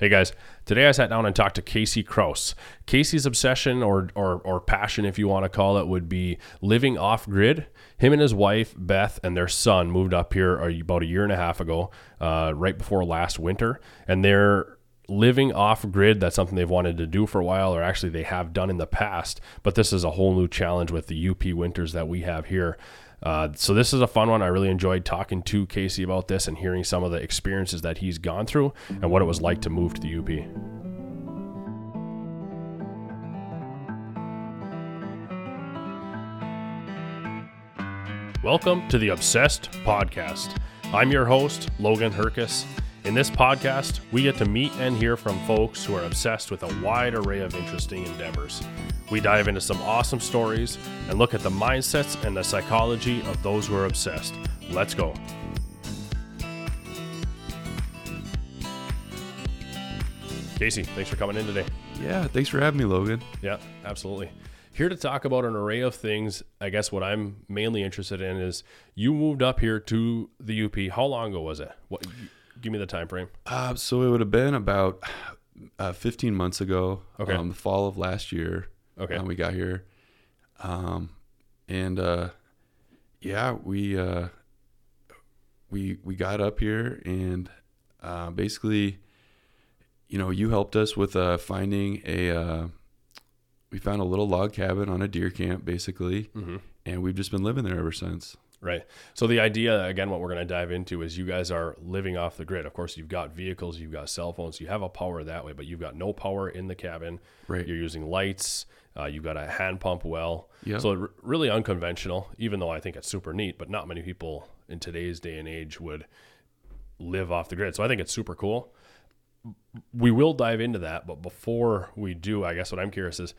Hey guys, today I sat down and talked to KC Krause. KC's obsession or, or, or passion, if you want to call it, would be living off grid. Him and his wife, Beth, and their son moved up here about a year and a half ago, uh, right before last winter. And they're living off grid. That's something they've wanted to do for a while, or actually they have done in the past. But this is a whole new challenge with the UP winters that we have here. Uh, so this is a fun one. I really enjoyed talking to KC about this and hearing some of the experiences that he's gone through and what it was like to move to the UP. Welcome to the Obsessed Podcast. I'm your host, Logan Herkus. In this podcast, we get to meet and hear from folks who are obsessed with a wide array of interesting endeavors. We dive into some awesome stories and look at the mindsets and the psychology of those who are obsessed. Let's go. KC, thanks for coming in today. Yeah, thanks for having me, Logan. Yeah, absolutely. Here to talk about an array of things. I guess what I'm mainly interested in is you moved up here to the UP. How long ago was it? What give me the time frame. Uh, so it would have been about uh, 15 months ago. Okay. Um, the fall of last year. Okay. Um, we got here. Um, and uh, yeah, we uh, we we got up here and uh, basically, you know, you helped us with uh, finding a. Uh, we found a little log cabin on a deer camp, basically, mm-hmm. and we've just been living there ever since. Right. So the idea, again, what we're going to dive into is you guys are living off the grid. Of course, you've got vehicles, you've got cell phones, you have a power that way, but you've got no power in the cabin. Right. You're using lights. Uh, you've got a hand pump well. Yeah. So r- really unconventional, even though I think it's super neat, but not many people in today's day and age would live off the grid. So I think it's super cool. We will dive into that, but before we do, I guess what I'm curious is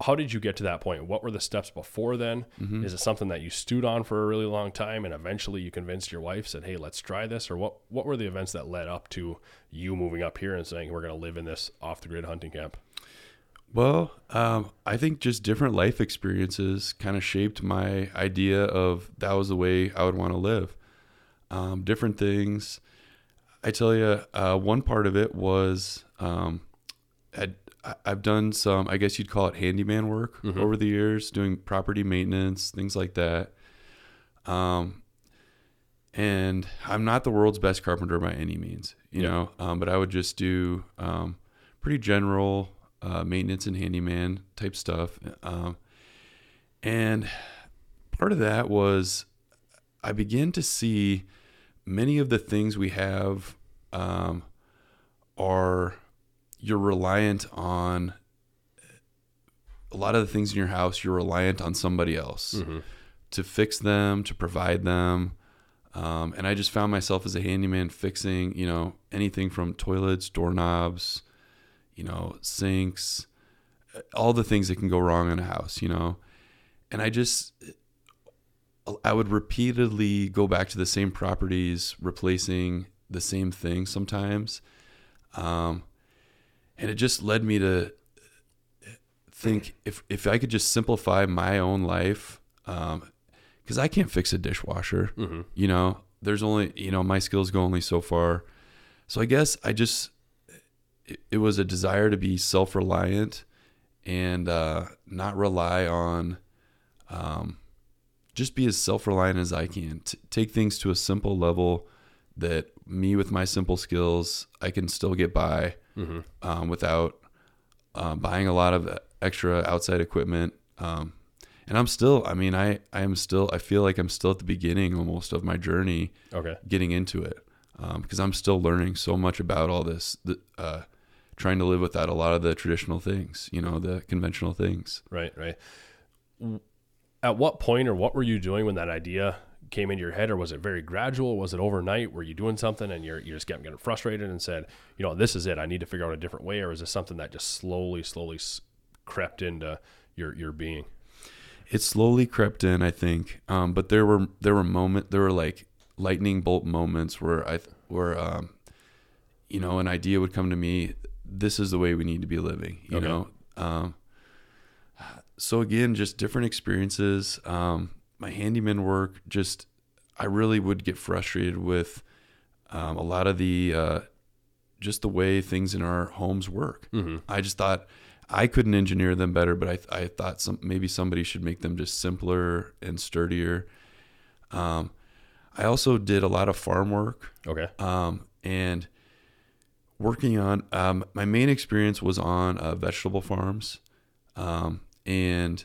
how did you get to that point? What were the steps before then? Mm-hmm. Is it something that you stewed on for a really long time and eventually you convinced your wife, said, Hey, let's try this? Or what what were the events that led up to you moving up here and saying we're gonna live in this off the grid hunting camp? Well, um, I think just different life experiences kind of shaped my idea of that was the way I would want to live. Um, different things. I tell you, uh, one part of it was um, I'd, I've done some, I guess you'd call it handyman work Mhm. over the years, doing property maintenance, things like that. Um, and I'm not the world's best carpenter by any means, you Yeah. know, um, but I would just do um, pretty general uh, maintenance and handyman type stuff. Um, and part of that was I began to see many of the things we have um, are you're reliant on a lot of the things in your house you're reliant on somebody else Mm-hmm. to fix them to provide them. Um, and i just found myself as a handyman fixing you know anything from toilets doorknobs you know sinks all the things that can go wrong in a house you know? And i just i would repeatedly go back to the same properties replacing the same thing sometimes. Um, and it just led me to think if if I could just simplify my own life, because I can't fix a dishwasher. Mm-hmm. You know, there's only you know my skills go only so far. So I guess I just it, it was a desire to be self reliant and uh, not rely on. Um, just be as self reliant as I can. T- take things to a simple level that me with my simple skills I can still get by Mm-hmm. um, without um, buying a lot of extra outside equipment. Um, and I'm still, I mean, I, I am still, I feel like I'm still at the beginning almost of my journey Okay. getting into it because I'm still learning so much about all this, the, uh, trying to live without a lot of the traditional things, you know, the conventional things. Right, right. At what point or what were you doing when that idea came into your head, or was it very gradual? Was it overnight? Were you doing something and you're, you're just getting, getting frustrated and said, you know, this is it. I need to figure out a different way, or is this something that just slowly, slowly s- crept into your your being? It slowly crept in, I think. Um, but there were there were moment there were like lightning bolt moments where I where um, you know an idea would come to me. This is the way we need to be living. You Okay. know. Um, so again, just different experiences. Um, my handyman work, just I really would get frustrated with um, a lot of the uh, just the way things in our homes work. I just thought I couldn't engineer them better, but I, I thought some maybe somebody should make them just simpler and sturdier. Um, I also did a lot of farm work Okay. um, and working on um, my main experience was on uh, vegetable farms um, and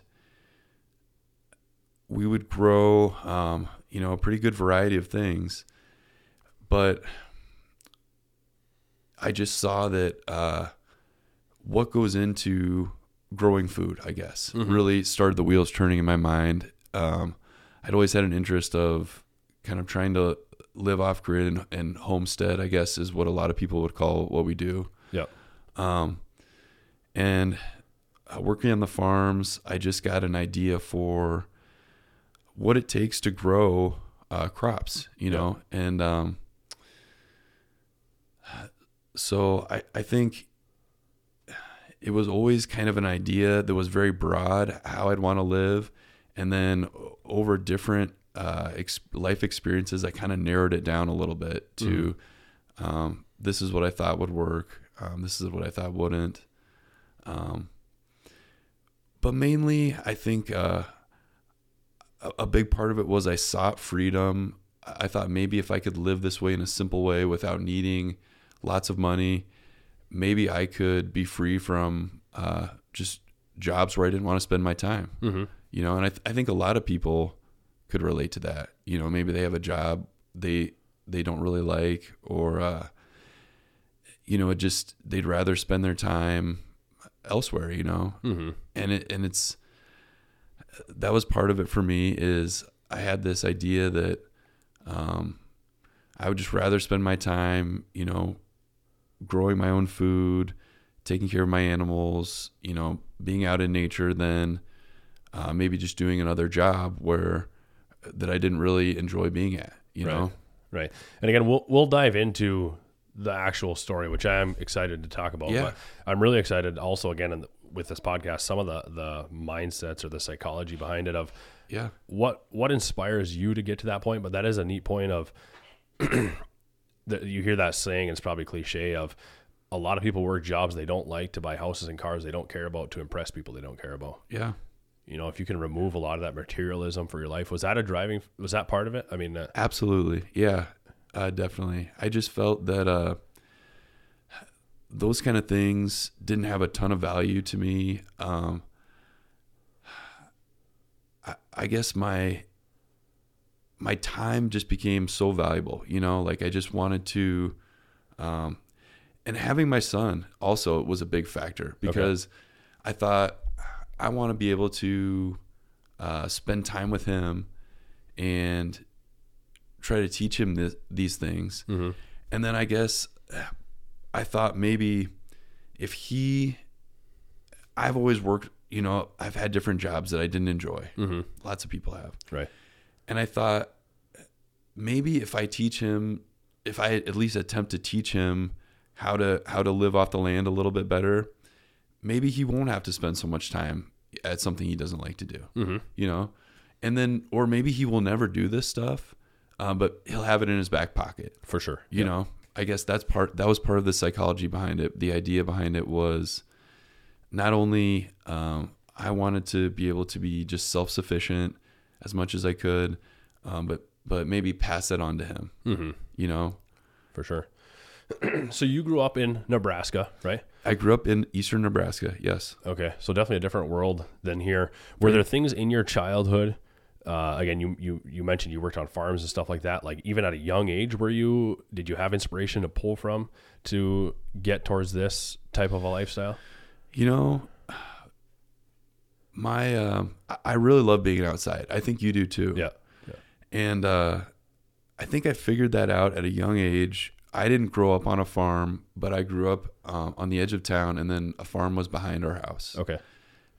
we would grow um, you know a pretty good variety of things. But i just saw that uh, what goes into growing food i guess really started the wheels turning in my mind. Um, i'd always had an interest of kind of trying to live off grid and, and homestead i guess is what a lot of people would call what we do. Yep. um, and uh, working on the farms, I just got an idea for what it takes to grow uh, crops, you Yeah. know, and um, so I, I think it was always kind of an idea that was very broad how I'd want to live, and then over different uh, ex- life experiences, I kind of narrowed it down a little bit to um, this is what I thought would work, um, this is what I thought wouldn't. Um, but mainly, I think uh, a, big part of it was I sought freedom. I I thought maybe if I could live this way in a simple way without needing lots of money, maybe I could be free from uh, just jobs where I didn't want to spend my time. Mm-hmm. You know, and I, th- I think a lot of people could relate to that. You know, maybe they have a job they they don't really like, or uh, you know, it just they'd rather spend their time elsewhere. You know, Mm-hmm. and it and it's that was part of it for me is I had this idea that um, I would just rather spend my time, you know, growing my own food, taking care of my animals, you know, being out in nature than uh, maybe just doing another job where that I didn't really enjoy being at, you Right. know. Right. And again, we'll we'll dive into the actual story, which I'm excited to talk about. Yeah. But I'm really excited also again in the, with this podcast, some of the the mindsets or the psychology behind it of Yeah. what what inspires you to get to that point. But that is a neat point of that you hear that saying. It's probably cliche of a lot of people work jobs they don't like to buy houses and cars they don't care about to impress people they don't care about. Yeah. You know, if you can remove a lot of that materialism for your life, was that a driving? Was that part of it? I mean, uh, Absolutely. Yeah, uh, definitely. I just felt that uh, those kind of things didn't have a ton of value to me. Um, I, I guess my my time just became so valuable. You know, like I just wanted to, um, and having my son also was a big factor because I thought I want to be able to uh, spend time with him and try to teach him this, these things. mhm. And then I guess I thought maybe if he, I've always worked, you know, I've had different jobs that I didn't enjoy. Mhm. Lots of people have. right. And I thought maybe if I teach him, if I at least attempt to teach him how to how to live off the land a little bit better, maybe he won't have to spend so much time at something he doesn't like to do. Mm-hmm. You know, and then or maybe he will never do this stuff, um, but he'll have it in his back pocket. For sure. You know, I guess that's part. That was part of the psychology behind it. The idea behind it was not only um, I wanted to be able to be just self sufficient as much as I could, um, but but maybe pass that on to him. Mm-hmm. You know, For sure. so you grew up in Nebraska, right? I grew up in eastern Nebraska. Yes. Okay, so definitely a different world than here. Were there things in your childhood? Uh, again, you, you you mentioned you worked on farms and stuff like that. Like even at a young age, were you did you have inspiration to pull from to get towards this type of a lifestyle? You know, my um, I- really love being outside. I think you do too. Yeah, And uh, I think I figured that out at a young age. I didn't grow up on a farm, but I grew up um, on the edge of town, and then a farm was behind our house. okay,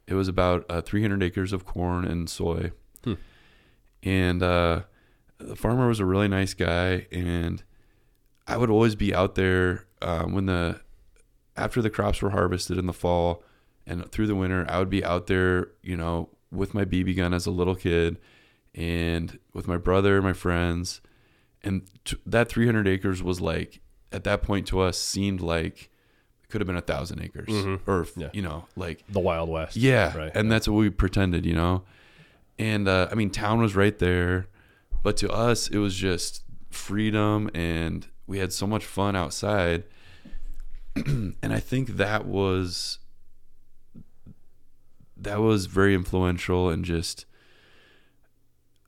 It was about uh, 300 acres of corn and soy. And uh, the farmer was a really nice guy, and I would always be out there um, when the after the crops were harvested in the fall and through the winter. I would be out there, you know, with my BB gun as a little kid, and with my brother, my friends, and t- that 300 acres was like at that point to us seemed like it could have been a thousand acres or Yeah. you know like The Wild West. yeah Right. and that's what we pretended you know and uh, i mean town was right there but to us it was just freedom and we had so much fun outside and i think that was that was very influential and just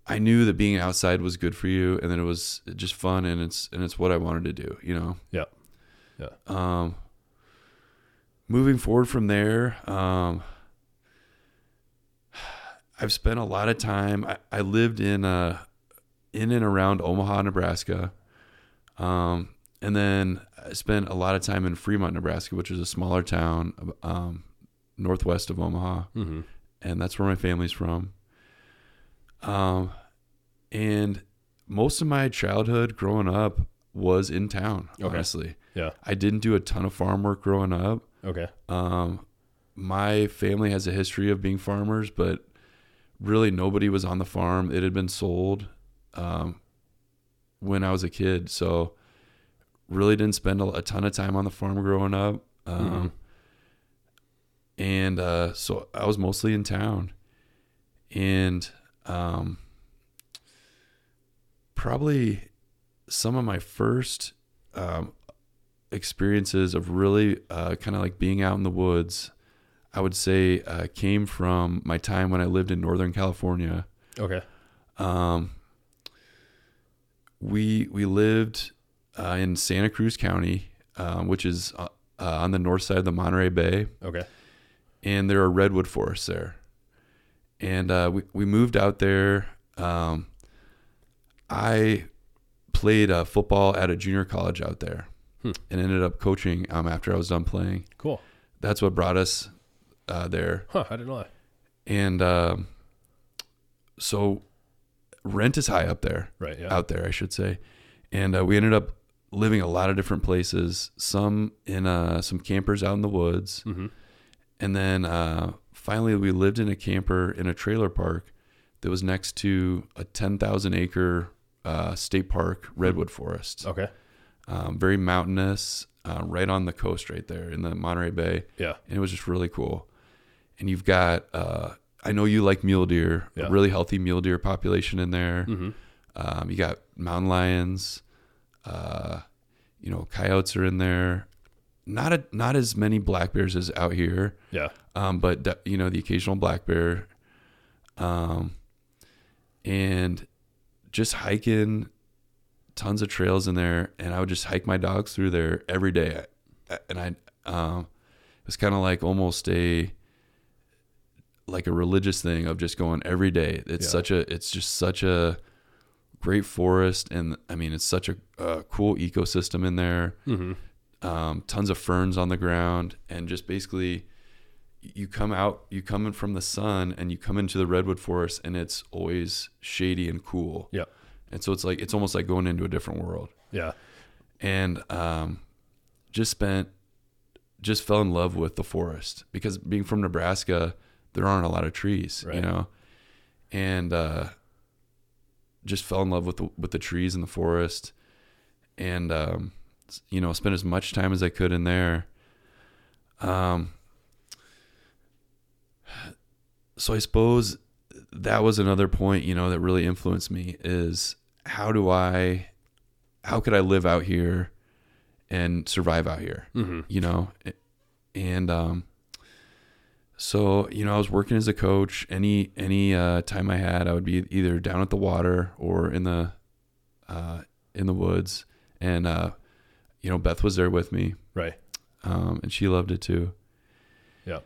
i knew that being outside was good for you and then it was just fun and it's and it's what i wanted to do you know Yeah. Yeah. um, moving forward from there, um, I've spent a lot of time. I, I lived in uh, in and around Omaha, Nebraska, um, and then I spent a lot of time in Fremont, Nebraska, which is a smaller town um, northwest of Omaha, Mm-hmm. and that's where my family's from. Um, and most of my childhood growing up was in town. Okay. Honestly, Yeah. I didn't do a ton of farm work growing up. Okay. Um, my family has a history of being farmers, but really nobody was on the farm. It had been sold um, when I was a kid, so really didn't spend a, a ton of time on the farm growing up. Um, And uh, so I was mostly in town, and um, probably some of my first um, experiences of really uh, kind of like being out in the woods, I would say uh, came from my time when I lived in Northern California. Okay. Um, we we lived uh, in Santa Cruz County, uh, which is uh, uh, on the north side of the Monterey Bay, Okay. and there are redwood forests there. And uh, we we moved out there. Um, I played uh, football at a junior college out there, Hmm. and ended up coaching um, after I was done playing. Cool. That's what brought us uh, there. Huh. I didn't know that. And um, so rent is high up there, Right. Yeah. out there, I should say. And uh, we ended up living a lot of different places, some in uh, some campers out in the woods. Mm-hmm. And then uh, finally, we lived in a camper in a trailer park that was next to a 10,000 acre uh, state park redwood forest. Okay. Um, very mountainous, uh, right on the coast, right there in the Monterey Bay Yeah. and it was just really cool. And you've got, uh, I know you like mule deer, Yeah. a really healthy mule deer population in there. Mm-hmm. Um, you got mountain lions, uh, you know, coyotes are in there. Not a, not as many black bears as out here, Yeah. um, but you know the occasional black bear, um, and just hiking, tons of trails in there, and I would just hike my dogs through there every day, and I, um, it was kind of like almost a like a religious thing of just going every day. It's Yeah. such a, it's just such a great forest, and I mean it's such a, a cool ecosystem in there Mm-hmm. um, tons of ferns on the ground, and just basically you come out, you come in from the sun, and you come into the redwood forest, and it's always shady and cool. Yeah. And so it's like it's almost like going into a different world. Yeah. And um, just spent, just fell in love with the forest because being from Nebraska, there aren't a lot of trees, you know, and uh, just fell in love with the with the trees in the forest, and um, you know, spent as much time as I could in there. Um, so I suppose that was another point, you know, that really influenced me is how do I, how could I live out here and survive out here? Mm-hmm. you know and um so you know i was working as a coach any any uh time i had i would be either down at the water or in the uh in the woods and uh you know beth was there with me Right. um and she loved it too Yeah.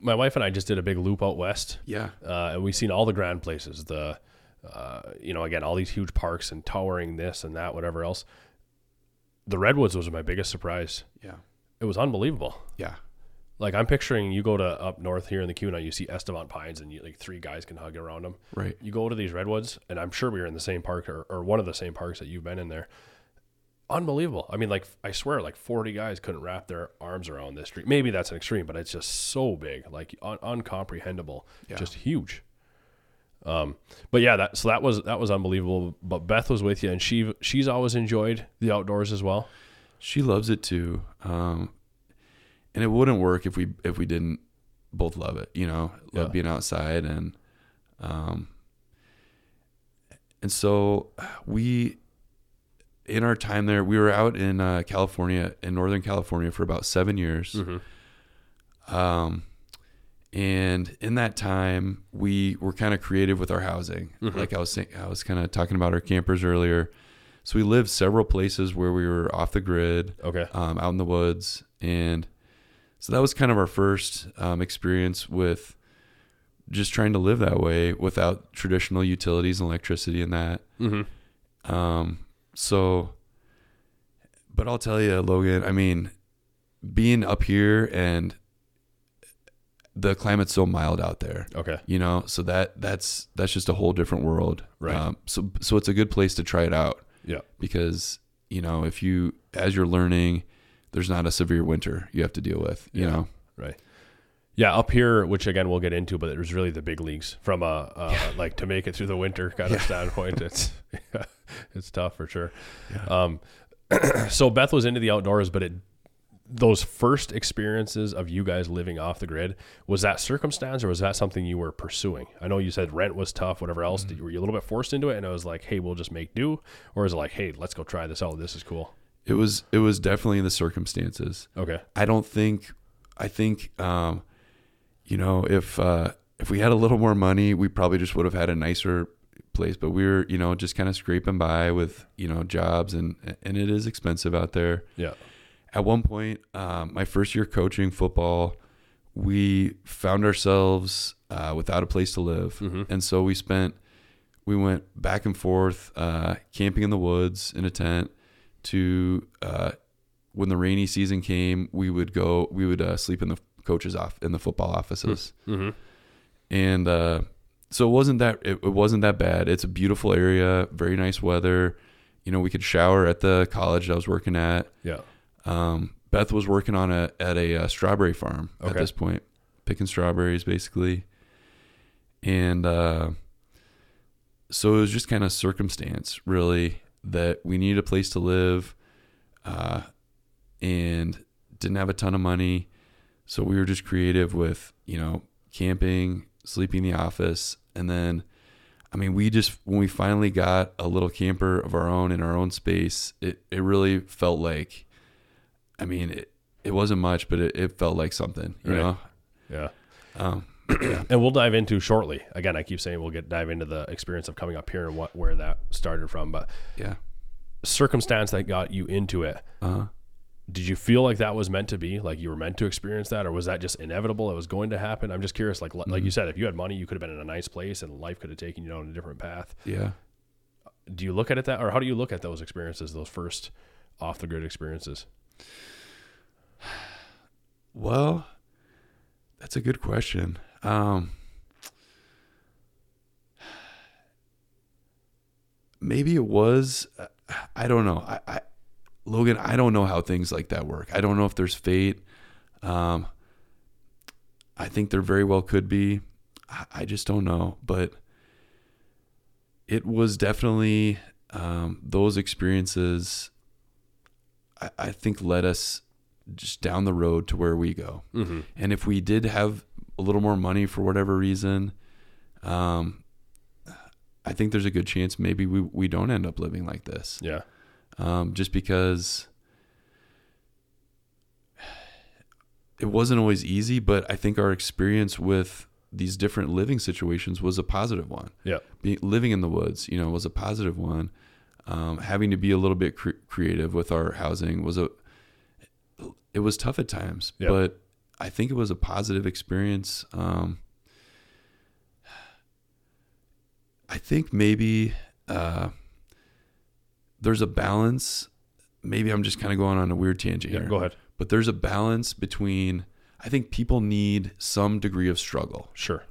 My wife and I just did a big loop out west, yeah uh, and we've seen all the grand places. The, uh, you know, again, all these huge parks and towering this and that, whatever else. The redwoods was my biggest surprise. yeah It was unbelievable. yeah Like I'm picturing, you go to up north here in the Keweenaw, you see Estivant Pines, and you, like three guys can hug around them. right You go to these redwoods, and I'm sure we were in the same park or, or one of the same parks that you've been in there. Unbelievable. I mean, like I swear, like 40 guys couldn't wrap their arms around this tree. Maybe that's an extreme, but it's just so big, like un- uncomprehendable, Yeah. just huge. Um, but yeah, that so that was that was unbelievable. But Beth was with you, and she she's always enjoyed the outdoors as well. She loves it too. Um, and it wouldn't work if we if we didn't both love it. You know, love Yeah. being outside and um, and so we in our time there, we were out in uh, California, in Northern California, for about seven years. Mm-hmm. Um, and in that time, we were kind of creative with our housing. Mhm. Like I was saying, I was kind of talking about our campers earlier. So we lived several places where we were off the grid, Okay. um, out in the woods, and so that was kind of our first um, experience with just trying to live that way without traditional utilities and electricity and that. Mm-hmm. Um, so, but I'll tell you, Logan, I mean, being up here and the climate's so mild out there, Okay. you know, so that that's that's just a whole different world. Right. Um, so so it's a good place to try it out Yeah. because you know if you as you're learning, there's not a severe winter you have to deal with. You Yeah. know. Right. Yeah, up here, which again we'll get into, but it was really the big leagues from a uh, like to make it through the winter kind of standpoint. It's it's tough for sure. Um, so Beth was into the outdoors, but it those first experiences of you guys living off the grid was that circumstance or was that something you were pursuing? I know you said rent was tough, whatever else. Did, were you a little bit forced into it, and it was like, hey, we'll just make do, or is it like, hey, let's go try this out. This is cool. It was it was definitely the circumstances. Okay. I don't think I think um, you know if uh, if we had a little more money, we probably just would have had a nicer place. But we were you know just kind of scraping by with you know jobs and and it is expensive out there. Yeah. At one point, um, my first year coaching football, we found ourselves uh, without a place to live, Mhm. and so we spent we went back and forth uh, camping in the woods in a tent to uh, when the rainy season came we would go we would uh, sleep in the coaches off in the football offices. Mm-hmm. and uh, so it wasn't that it, it wasn't that bad. It's a beautiful area very nice weather. You know we could shower at the college that i was working at. Yeah. um, beth was working on a at a uh, strawberry farm at this point picking strawberries basically. And uh, so it was just kind of circumstance really that we needed a place to live uh, and didn't have a ton of money so we were just creative with you know camping sleeping in the office and then i mean we just when we finally got a little camper of our own in our own space it, it really felt like i mean it, it wasn't much but it, it felt like something you Right. know Yeah. um, and we'll dive into shortly. Again, I keep saying we'll get dive into the experience of coming up here and what where that started from. But yeah circumstance that got you into it, uh-huh. did you feel like that was meant to be? Like you were meant to experience that, or was that just inevitable? It was going to happen. I'm just curious. Like like you said, if you had money, you could have been in a nice place, and life could have taken you down a different path. yeah Do you look at it that, or how do you look at those experiences, those first off the grid experiences? Well, that's a good question. Um, maybe it was. uh, I don't know. I, I, Logan, I don't know how things like that work. I don't know if there's fate. Um, I think there very well could be. I, I just don't know. But it was definitely um, those experiences. I, I think led us just down the road to where we go. Mm-hmm. And if we did have a little more money for whatever reason, um, I think there's a good chance maybe we, we don't end up living like this. Yeah. Um, just because it wasn't always easy, but I think our experience with these different living situations was a positive one. Yeah. Be, living in the woods, you know, was a positive one. Um, having to be a little bit cre- creative with our housing was a, it was tough at times, Yeah. but I think it was a positive experience. Um, I think maybe uh, there's a balance. Maybe I'm just kind of going on a weird tangent Yeah. here. Go ahead. But there's a balance between. I think people need some degree of struggle. Sure.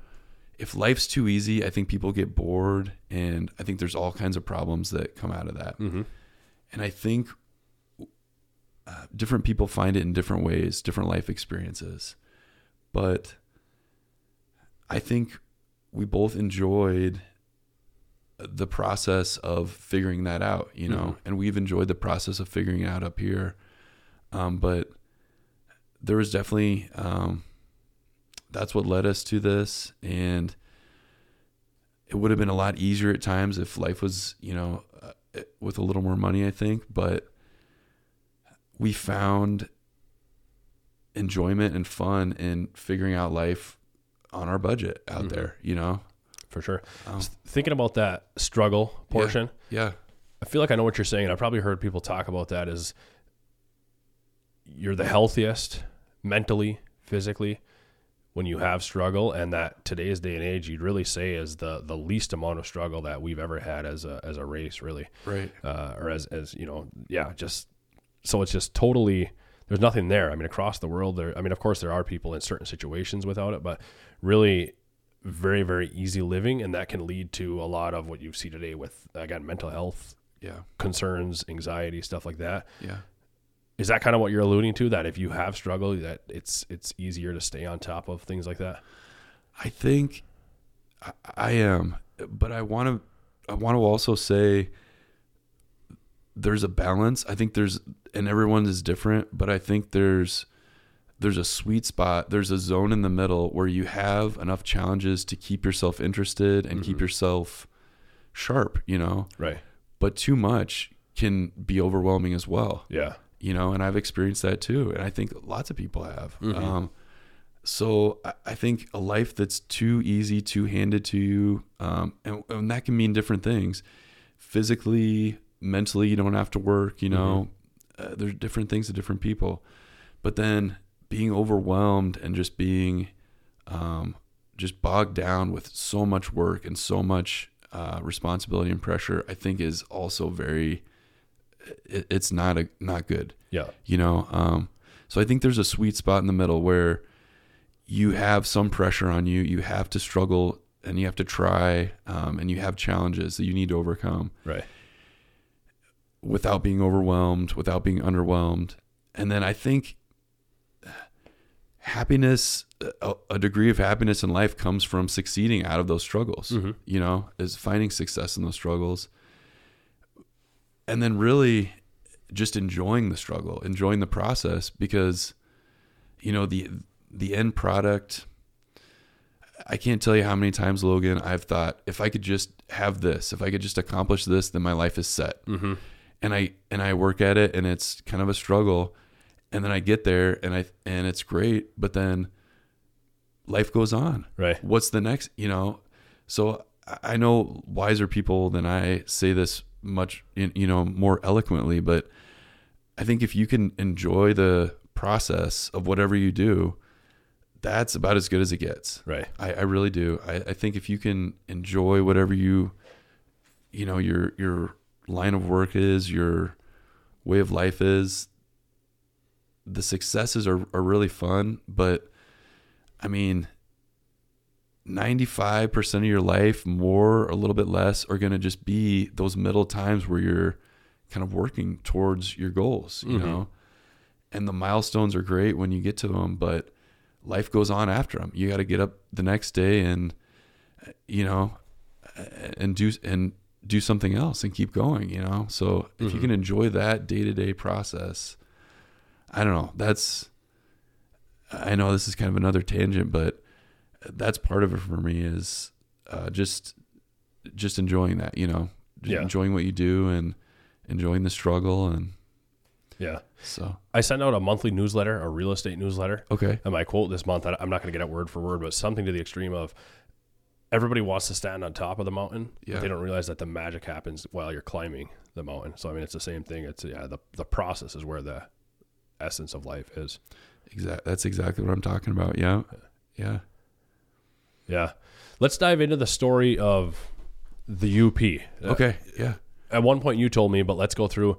If life's too easy, I think people get bored, and I think there's all kinds of problems that come out of that. Mm-hmm. And I think uh, different people find it in different ways, different life experiences. But I think we both enjoyed the process of figuring that out, you know, Mhm. and we've enjoyed the process of figuring it out up here. Um, but there was definitely um, that's what led us to this, and it would have been a lot easier at times if life was, you know, uh, with a little more money, I think. But we found enjoyment and fun in figuring out life on our budget out Mhm. there, you know? For sure. Um, Thinking about that struggle portion, yeah. I feel like I know what you're saying. I've probably heard people talk about that is you're the healthiest mentally, physically when you have struggle and that today's day and age you'd really say is the the least amount of struggle that we've ever had as a as a race really Right. uh, or as as you know yeah just so it's just totally there's nothing there i mean across the world there i mean of course there are people in certain situations without it but really very very easy living and that can lead to a lot of what you see today with again mental health Yeah. concerns anxiety stuff like that Yeah. is that kind of what you're alluding to that if you have struggle that it's it's easier to stay on top of things like that I think I, I am, but I want to. I want to also say there's a balance. I think there's, and everyone is different, but I think there's there's a sweet spot. There's a zone in the middle where you have enough challenges to keep yourself interested and keep Mhm. yourself sharp. You know, right but too much can be overwhelming as well. yeah you know, and I've experienced that too, and I think lots of people have. Mhm. Um, so I, I think a life that's too easy, too handed to you, um, and, and that can mean different things. Physically, mentally, you don't have to work. You know, uh, there's different things to different people, but then being overwhelmed and just being um, just bogged down with so much work and so much uh, responsibility and pressure, I think is also very. It, it's not a not good. Yeah. You know um, so i think there's a sweet spot in the middle where you have some pressure on you you have to struggle and you have to try um, and you have challenges that you need to overcome. Right without being overwhelmed without being underwhelmed and then i think happiness a, degree of happiness in life comes from succeeding out of those struggles Mhm. you know is finding success in those struggles and then really just enjoying the struggle enjoying the process because you know the the end product i can't tell you how many times logan i've thought if i could just have this if i could just accomplish this then my life is set mm-hmm. And i and i work at it and it's kind of a struggle. And then i get there and i and it's great but then life goes on. Right. What's the next you know? So I- know wiser people than i say this much you know more eloquently but i think if you can enjoy the process of whatever you do that's about as good as it gets. Right. I, I really do. I, I think if you can enjoy whatever you, you know, your your line of work is, your way of life is, the successes are, are really fun. But I mean, ninety five percent of your life, more or a little bit less, are going to just be those middle times where you're kind of working towards your goals. You Mhm. know, and the milestones are great when you get to them, but life goes on after them. You got to get up the next day and you know and do and do something else and keep going, you know? So if you Mhm. can enjoy that day-to-day process, I don't know. That's I know this is kind of another tangent, but that's part of it for me is uh, just just enjoying that, you know, Yeah. enjoying what you do and enjoying the struggle and yeah so i sent out a monthly newsletter a real estate newsletter okay. and my quote this month i'm not going to get it word for word but something to the extreme of everybody wants to stand on top of the mountain Yeah. they don't realize that the magic happens while you're climbing the mountain so i mean it's the same thing it's yeah the, the process is where the essence of life is Exactly. That's exactly what I'm talking about. Yeah. Yeah. yeah let's dive into the story of the up Uh, Okay. Yeah. at one point you told me but let's go through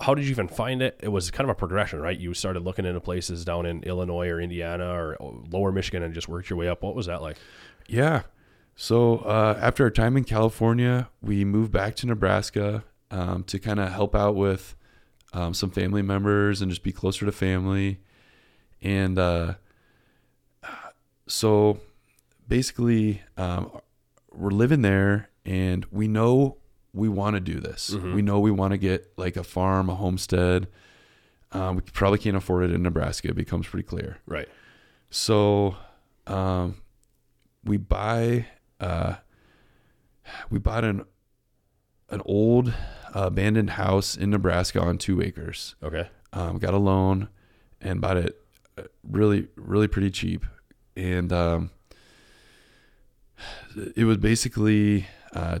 how did you even find it it was kind of a progression right you started looking into places down in illinois or indiana or lower michigan and just worked your way up what was that like Yeah. So uh, after our time in California, we moved back to Nebraska um, to kind of help out with um, some family members and just be closer to family. And uh, so basically, um, we're living there and we know we want to do this. Mhm. We know we want to get like a farm, a homestead. Um, we probably can't afford it in Nebraska. It becomes pretty clear. Right. So, um, we buy, uh, we bought an an old uh, abandoned house in Nebraska on two acres. Okay. Um, got a loan and bought it uh, really, really pretty cheap. And um, it was basically uh,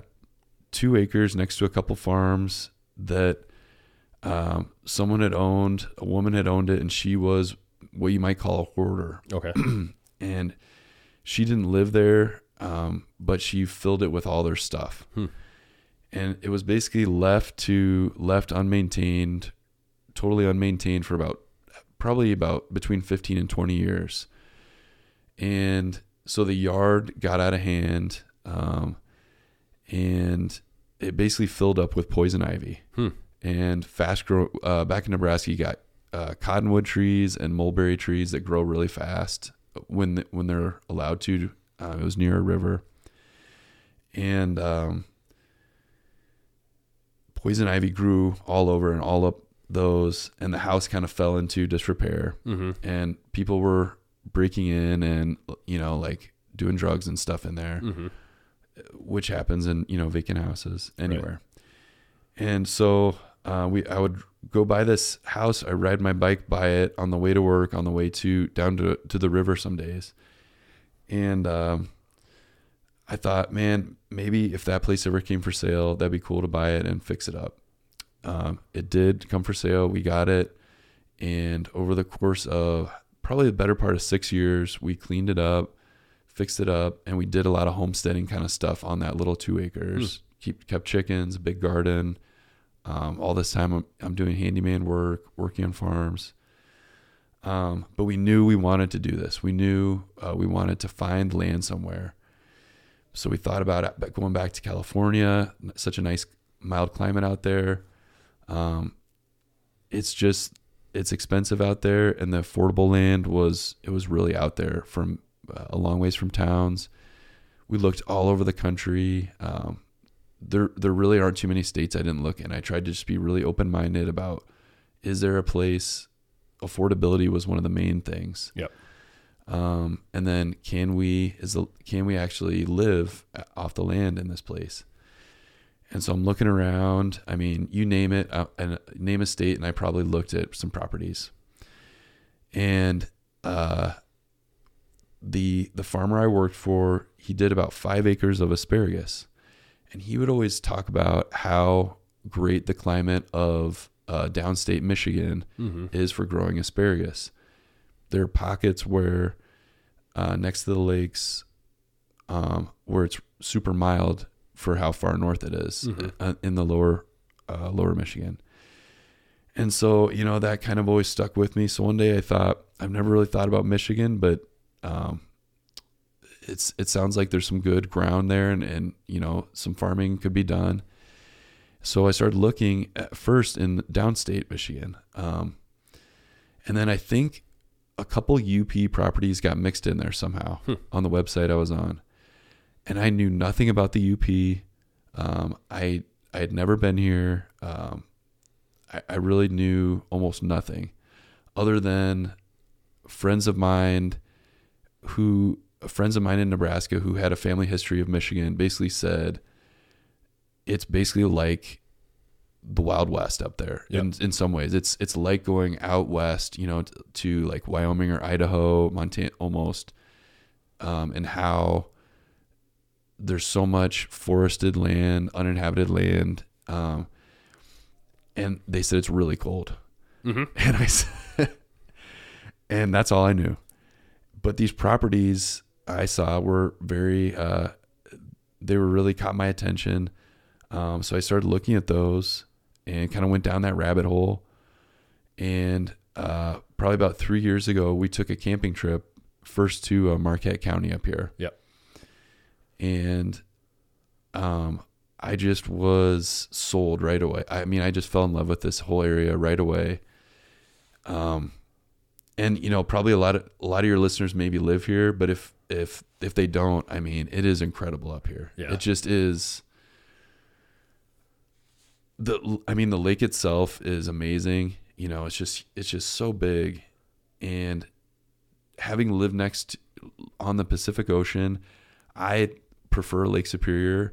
two acres next to a couple farms that um, someone had owned. A woman had owned it, and she was what you might call a hoarder. Okay. and she didn't live there, um, but she filled it with all their stuff. Hmm. And it was basically left to left unmaintained, totally unmaintained for about probably about between 15 and 20 years. And so the yard got out of hand, um, and it basically filled up with poison ivy. Hmm. And fast grow uh, back in Nebraska, you got uh, cottonwood trees and mulberry trees that grow really fast when the, when they're allowed to. Uh, it was near a river, and um, poison ivy grew all over and all up those, and the house kind of fell into disrepair, Mm-hmm. and people were breaking in and you know like doing drugs and stuff in there Mm-hmm. which happens in you know vacant houses anywhere. And so uh, we I would go by this house. I ride my bike by it on the way to work, on the way to down to to the river some days. And um, I thought, man, maybe if that place ever came for sale, that'd be cool to buy it and fix it up. Um, it did come for sale. We got it, and over the course of probably the better part of six years, we cleaned it up, fixed it up, and we did a lot of homesteading kind of stuff on that little two acres. Keep kept chickens, big garden. Um, all this time, I'm, I'm doing handyman work, working on farms. Um, but we knew we wanted to do this. We knew uh, we wanted to find land somewhere. So we thought about going back to California. Such a nice, mild climate out there. Um, it's just it's expensive out there, and the affordable land was it was really out there from uh, a long ways from towns. We looked all over the country. Um, there there really aren't too many states I didn't look in. I tried to just be really open minded about is there a place affordability was one of the main things. Yep. Um, and then can we is the, can we actually live off the land in this place? And so I'm looking around. I mean, you name it, uh, and name a state, and I probably looked at some properties. And uh, the the farmer I worked for, he did about five acres of asparagus, and he would always talk about how great the climate of uh, downstate Michigan Mm-hmm. is for growing asparagus. There are pockets where uh, next to the lakes, um, where it's super mild for how far north it is, Mhm. uh, in the lower uh, lower Michigan. And so, you know, that kind of always stuck with me. So one day I thought, I've never really thought about Michigan, but um, it's it sounds like there's some good ground there, and and you know some farming could be done. So I started looking at first in downstate Michigan, um, and then I think a couple UP properties got mixed in there somehow Hmm. on the website I was on, and I knew nothing about the UP. Um, I I had never been here. Um, I, I really knew almost nothing, other than friends of mine who friends of mine in Nebraska who had a family history of Michigan basically said it's basically like the Wild West up there Yep. in in some ways. It's it's like going out west, you know, t- to like Wyoming or Idaho, Montana, almost, um, and how there's so much forested land, uninhabited land, um, and they said it's really cold. Mm-hmm. And I said, and that's all I knew. But these properties I saw were very, uh, they were really caught my attention. Um, so I started looking at those and kind of went down that rabbit hole. And uh, probably about three years ago, we took a camping trip first to uh, Marquette County up here. Yep. And um, I just was sold right away. I mean, I just fell in love with this whole area right away. Um, and you know, probably a lot of a lot of your listeners maybe live here, but if if if they don't, I mean, it is incredible up here. Yeah. It just is. The I mean, the lake itself is amazing. you know, it's just it's just so big, and having lived next on the Pacific Ocean, I prefer Lake Superior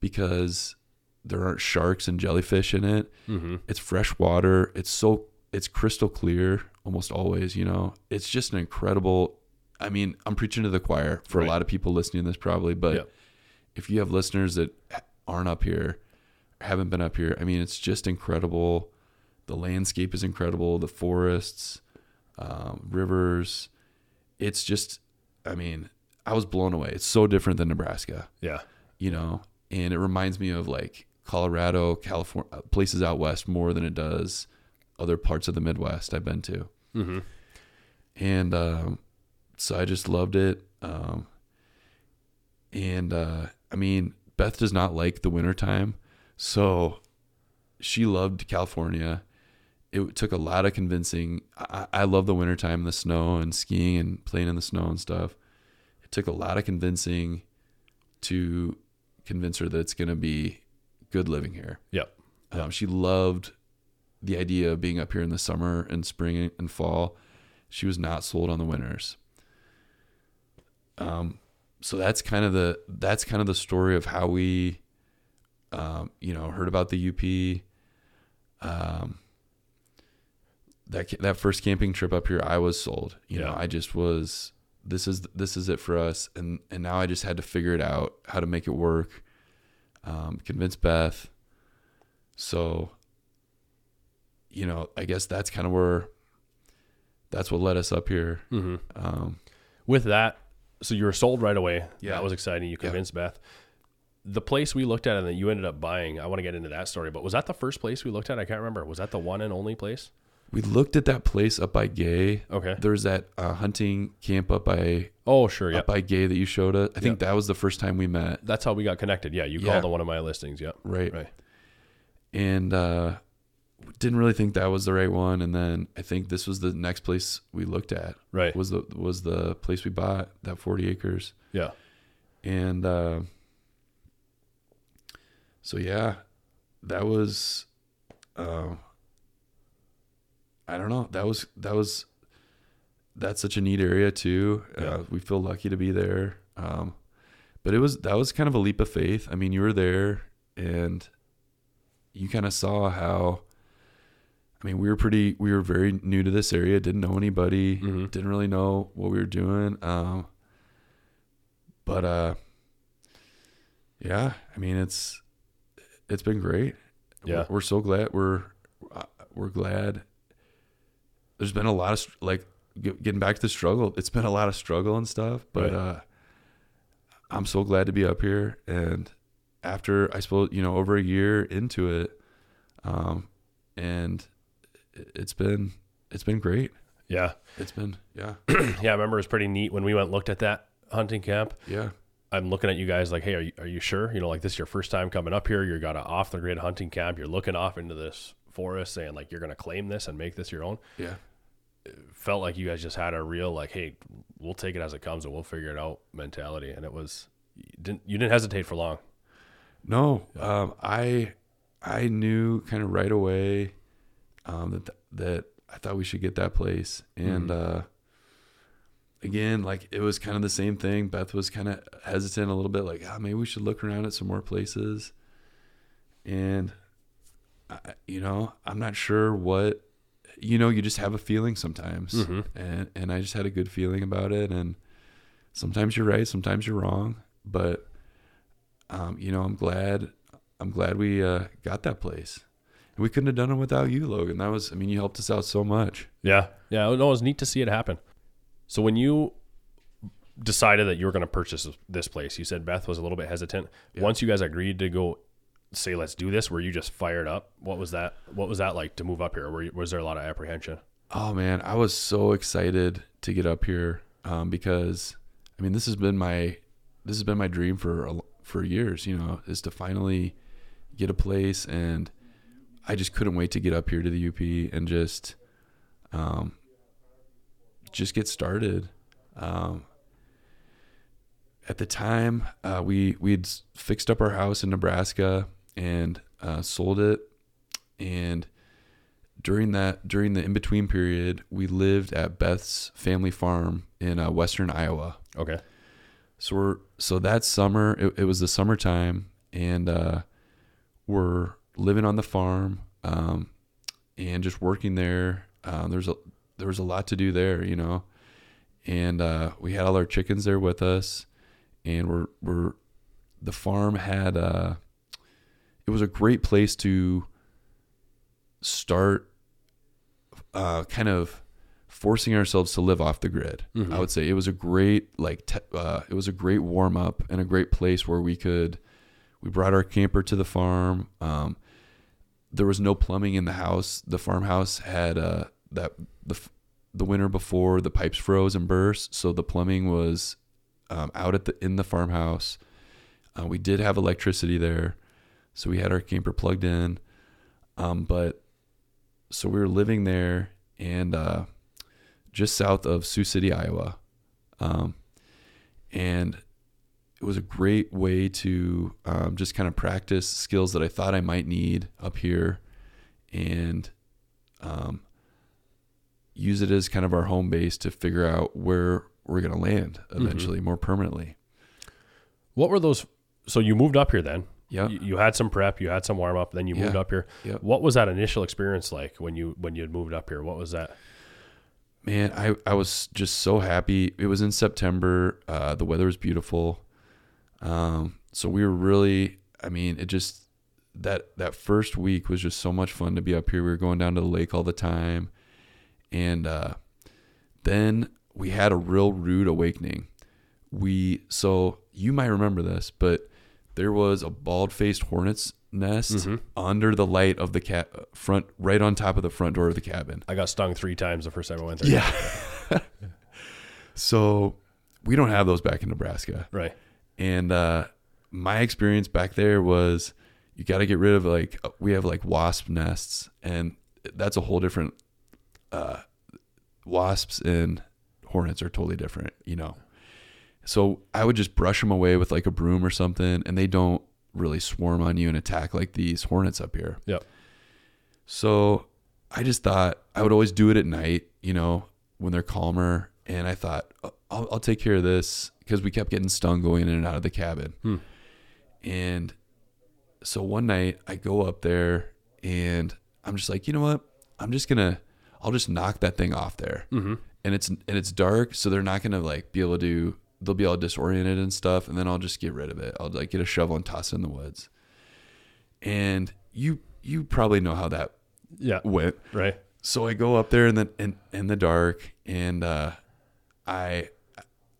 because there aren't sharks and jellyfish in it. Mm-hmm. It's fresh water. It's so it's crystal clear almost always. You know, it's just an incredible. I mean, I'm preaching to the choir for Right. a lot of people listening to this probably, but if you have listeners that aren't up here, haven't been up here, I mean, it's just incredible. The landscape is incredible. The forests, um, rivers. It's just, I mean, I was blown away. It's so different than Nebraska Yeah. you know, and it reminds me of like Colorado, California, places out west more than it does other parts of the Midwest I've been to. Mm-hmm. And um, so I just loved it. Um, and uh, I mean, Beth does not like the wintertime. So she loved California. It took a lot of convincing. I, I love the wintertime, the snow and skiing and playing in the snow and stuff. It took a lot of convincing to convince her that it's going to be good living here. Yep. Um, she loved the idea of being up here in the summer and spring and fall. She was not sold on the winters. Um, so that's kind of the that's kind of the story of how we, um, you know, heard about the UP. Um, that that first camping trip up here, I was sold. You know, I just was. This is this is it for us, and and now I just had to figure it out how to make it work. Um, convince Beth. So, you know, I guess that's kind of where. That's what led us up here. Mm-hmm. Um, With that, so you were sold right away. Yeah. That was exciting. You Yeah. convinced Beth. The place we looked at and that you ended up buying, I want to get into that story, but was that the first place we looked at? I can't remember. Was that the one and only place? we looked at that place up by Gay. Okay. There's that uh, hunting camp up by Oh, sure. Yeah. up by Gay that you showed us. I think Yep. that was the first time we met. That's how we got connected. Yeah. You Yeah. called on one of my listings. Yep. Right. Right. And uh, didn't really think that was the right one. And then I think this was the next place we looked at. Right. Was the was the place we bought that 40 acres. Yeah. And uh, so yeah, that was. Uh, I don't know. That was that was. That's such a neat area too. Yeah. Uh, we feel lucky to be there. Um, but it was that was kind of a leap of faith. I mean, you were there, and you kind of saw how. I mean, we were pretty. We were very new to this area. Didn't know anybody. Mhm. Didn't really know what we were doing. Um, but uh, yeah. I mean, it's it's been great. Yeah. we're, we're so glad. We're uh, we're glad. There's been a lot of like getting back to the struggle. It's been a lot of struggle and stuff, but Right. uh, I'm so glad to be up here. And after I suppose you know over a year into it, um, and it- it's been it's been great. Yeah. It's been yeah yeah. I remember it was pretty neat when we went looked at that hunting camp. yeah I'm looking at you guys like, hey, are you, are you sure? You know, like this is your first time coming up here. You've got an off the grid hunting camp. You're looking off into this forest saying like you're going to claim this and make this your own. yeah Felt like you guys just had a real like, hey, we'll take it as it comes and we'll figure it out mentality. And it was you didn't you didn't hesitate for long. No, um, I I knew kind of right away um, that that I thought we should get that place, and uh, again, like it was kind of the same thing. Beth was kind of hesitant a little bit, like, oh, maybe we should look around at some more places, and I, you know, I'm not sure what. You know, you just have a feeling sometimes, Mhm. and and I just had a good feeling about it, and sometimes you're right, sometimes you're wrong, but um, you know, I'm glad I'm glad we uh, got that place. We couldn't have done it without you, Logan. That was I mean, you helped us out so much. Yeah. Yeah. No, it was neat to see it happen. So when you decided that you were going to purchase this place, you said Beth was a little bit hesitant. Yeah. Once you guys agreed to go say, let's do this, were you just fired up? What was that? What was that like to move up here? Were you, was there a lot of apprehension? Oh man, I was so excited to get up here um, because I mean, this has been my this has been my dream for for years. You know, is to finally get a place, and I just couldn't wait to get up here to the UP and just um, just get started. Um, at the time, uh, we we'd fixed up our house in Nebraska and uh, sold it, and during that during the in between period, we lived at Beth's family farm in uh, western Iowa. Okay. So we're so that summer it, it was the summertime and uh, we're living on the farm um, and just working there. Um, there's a there was a lot to do there, you know, and uh, we had all our chickens there with us, and we're we're the farm had uh, it was a great place to start uh, kind of forcing ourselves to live off the grid. Mhm. I would say it was a great like te- uh, it was a great warm up and a great place where we could we brought our camper to the farm. Um, there was no plumbing in the house. The farmhouse had uh, that the the winter before the pipes froze and burst, so the plumbing was um, out at the in the farmhouse. Uh, we did have electricity there, so we had our camper plugged in. Um, but so we were living there and uh, just south of Sioux City, Iowa, um, and it was a great way to um, just kind of practice skills that I thought I might need up here, and um, use it as kind of our home base to figure out where we're going to land eventually, more permanently. What were those? So you moved up here then. Yeah. You, you had some prep, you had some warm up, then you moved up here. Yep. What was that initial experience like when you when you had moved up here? What was that? Man, I, I was just so happy. It was in September. Uh, the weather was beautiful. Um, so we were really, I mean, it just, that, that first week was just so much fun to be up here. We were going down to the lake all the time. And, uh, then we had a real rude awakening. We, so you might remember this, but there was a bald faced hornet's nest Mhm. under the light of the cat front, right on top of the front door of the cabin. I got stung three times the first time I went there. Yeah. so we don't have those back in Nebraska. Right. And uh, my experience back there was you got to get rid of like, uh, we have like wasp nests, and that's a whole different, uh, wasps and hornets are totally different, you know. So I would just brush them away with like a broom or something, and they don't really swarm on you and attack like these hornets up here. Yep. So I just thought I would always do it at night, you know, when they're calmer. And I thought, "Oh, I'll, I'll take care of this because we kept getting stung going in and out of the cabin. Hmm. And so one night I go up there and I'm just like, you know what? I'm just going to, I'll just knock that thing off there. Mm-hmm. And it's, and it's dark. So they're not going to like be able to do, they'll be all disoriented and stuff. And then I'll just get rid of it. I'll like get a shovel and toss it in the woods. And you, you probably know how that Yeah. went Right. so I go up there in the in, in the dark and uh I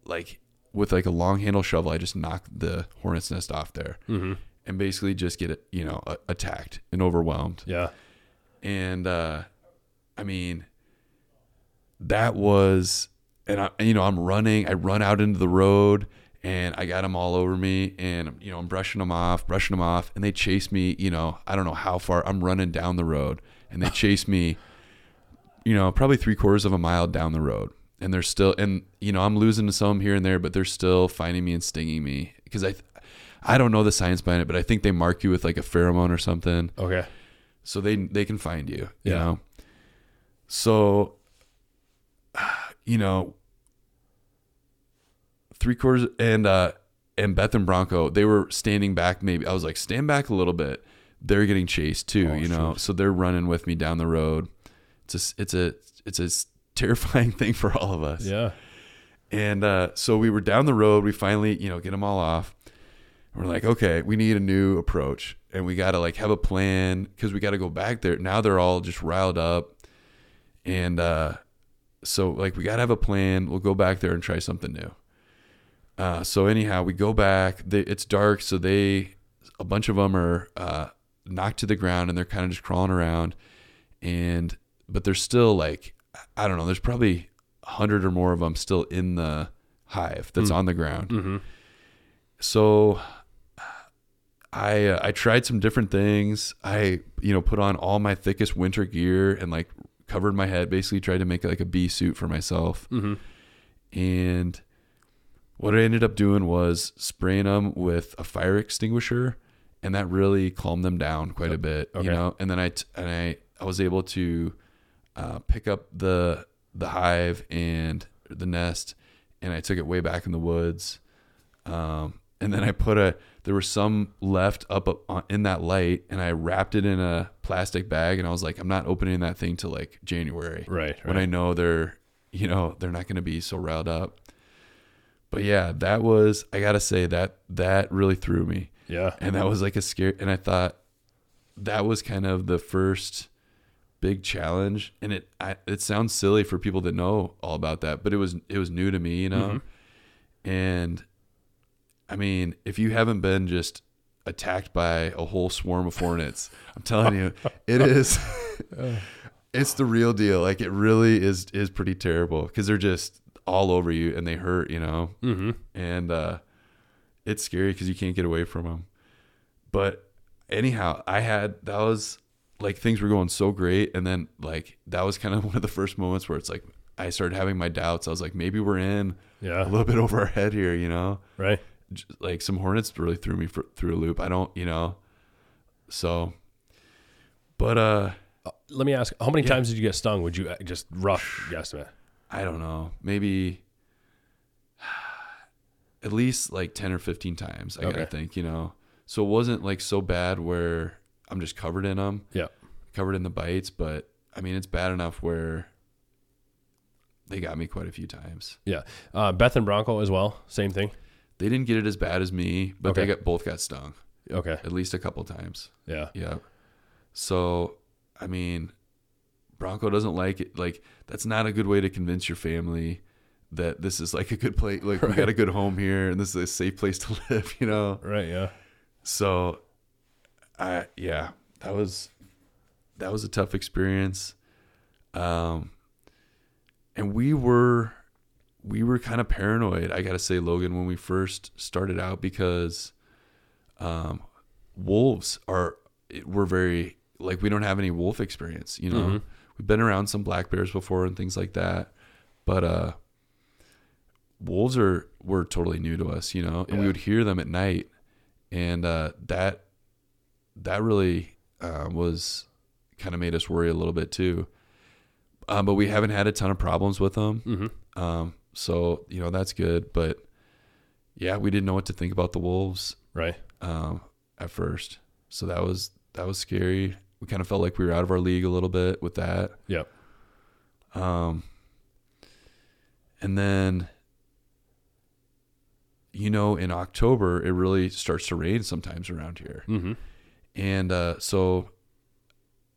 like with like a long handle shovel I just knock the hornet's nest off there Mm-hmm. and basically just get it you know a- attacked and overwhelmed Yeah. and uh I mean that was and I you know I'm running I run out into the road and I got them all over me and you know I'm brushing them off brushing them off and they chase me you know I don't know how far I'm running down the road and they chase me you know probably three quarters of a mile down the road and they're still and you know I'm losing to some here and there but they're still finding me and stinging me because I I don't know the science behind it but I think they mark you with like a pheromone or something Okay. so they they can find you you Yeah. know so you know three quarters and uh and beth and bronco they were standing back maybe i was like stand back a little bit they're getting chased too Oh, you know shoot. so they're running with me down the road it's a it's a it's a terrifying thing for all of us Yeah. and uh, so we were down the road. We finally, you know, get them all off. We're like, okay, we need a new approach, and we got to like have a plan because we got to go back there. Now they're all just riled up, and uh, so like we got to have a plan. We'll go back there and try something new. Uh, so anyhow, we go back. They, it's dark, so they, a bunch of them are uh, knocked to the ground, and they're kind of just crawling around, and but there's still like, I don't know. There's probably a hundred or more of them still in the hive that's Mm. on the ground. Mm-hmm. So I uh, I tried some different things. I you know put on all my thickest winter gear and like covered my head. Basically tried to make like a bee suit for myself. Mm-hmm. And what I ended up doing was spraying them with a fire extinguisher, and that really calmed them down quite a bit. Okay. You know, and then I t- and I I was able to uh, pick up the the hive and the nest, and I took it way back in the woods. Um, and then I put a there was some left up, up on- in that light, and I wrapped it in a plastic bag, and I was like, I'm not opening that thing till like January Right. when. I know they're you know they're not going to be so riled up. But yeah, that was I gotta say that that really threw me, yeah. and that was like a scare. And I thought that was kind of the first big challenge, and it I, it sounds silly for people that know all about that, but it was it was new to me, you know. Mm-hmm. And I mean, if you haven't been just attacked by a whole swarm of hornets, I'm telling you, it is. it's the real deal. Like it really is is pretty terrible because they're just all over you and they hurt, you know. Mm-hmm. And uh, it's scary because you can't get away from them. But anyhow, I had that was like things were going so great, and then like that was kind of one of the first moments where it's like I started having my doubts. I was like, maybe we're in yeah. a little bit over our head here, you know Right. Like some hornets really threw me for, through a loop. I don't, you know. So, but uh, Let me ask, how many Yeah. times did you get stung? Would you uh, just rough guesstimate? I don't know, maybe at least like ten or fifteen times. I gotta Okay. think, you know. So it wasn't like so bad where I'm just covered in them, Yeah. covered in the bites. But I mean, it's bad enough where they got me quite a few times. Yeah. Uh, Beth and Bronco as well. Same thing. They didn't get it as bad as me, but they got both got stung Okay. at least a couple times. Yeah. Yeah. So, I mean, Bronco doesn't like it. Like, that's not a good way to convince your family that this is like a good place. Like, we got a good home here and this is a safe place to live, you know? Right. Yeah. So, I, yeah, that was, that was a tough experience. Um, and we were, we were kind of paranoid, I got to say, Logan, when we first started out because, um, wolves are, we're very, like, we don't have any wolf experience, you know? Mhm. We've been around some black bears before and things like that. But, uh, wolves are, were totally new to us, you know? And we would hear them at night. And, uh, that, that really, uh, was kind of made us worry a little bit too. Um, but we haven't had a ton of problems with them. Mm-hmm. Um, so you know that's good, but yeah, we didn't know what to think about the wolves Right. um, at first. So that was that was scary. We kind of felt like we were out of our league a little bit with that. Yep. Um, and then, you know, in October it really starts to rain sometimes around here, Mm-hmm. and uh, so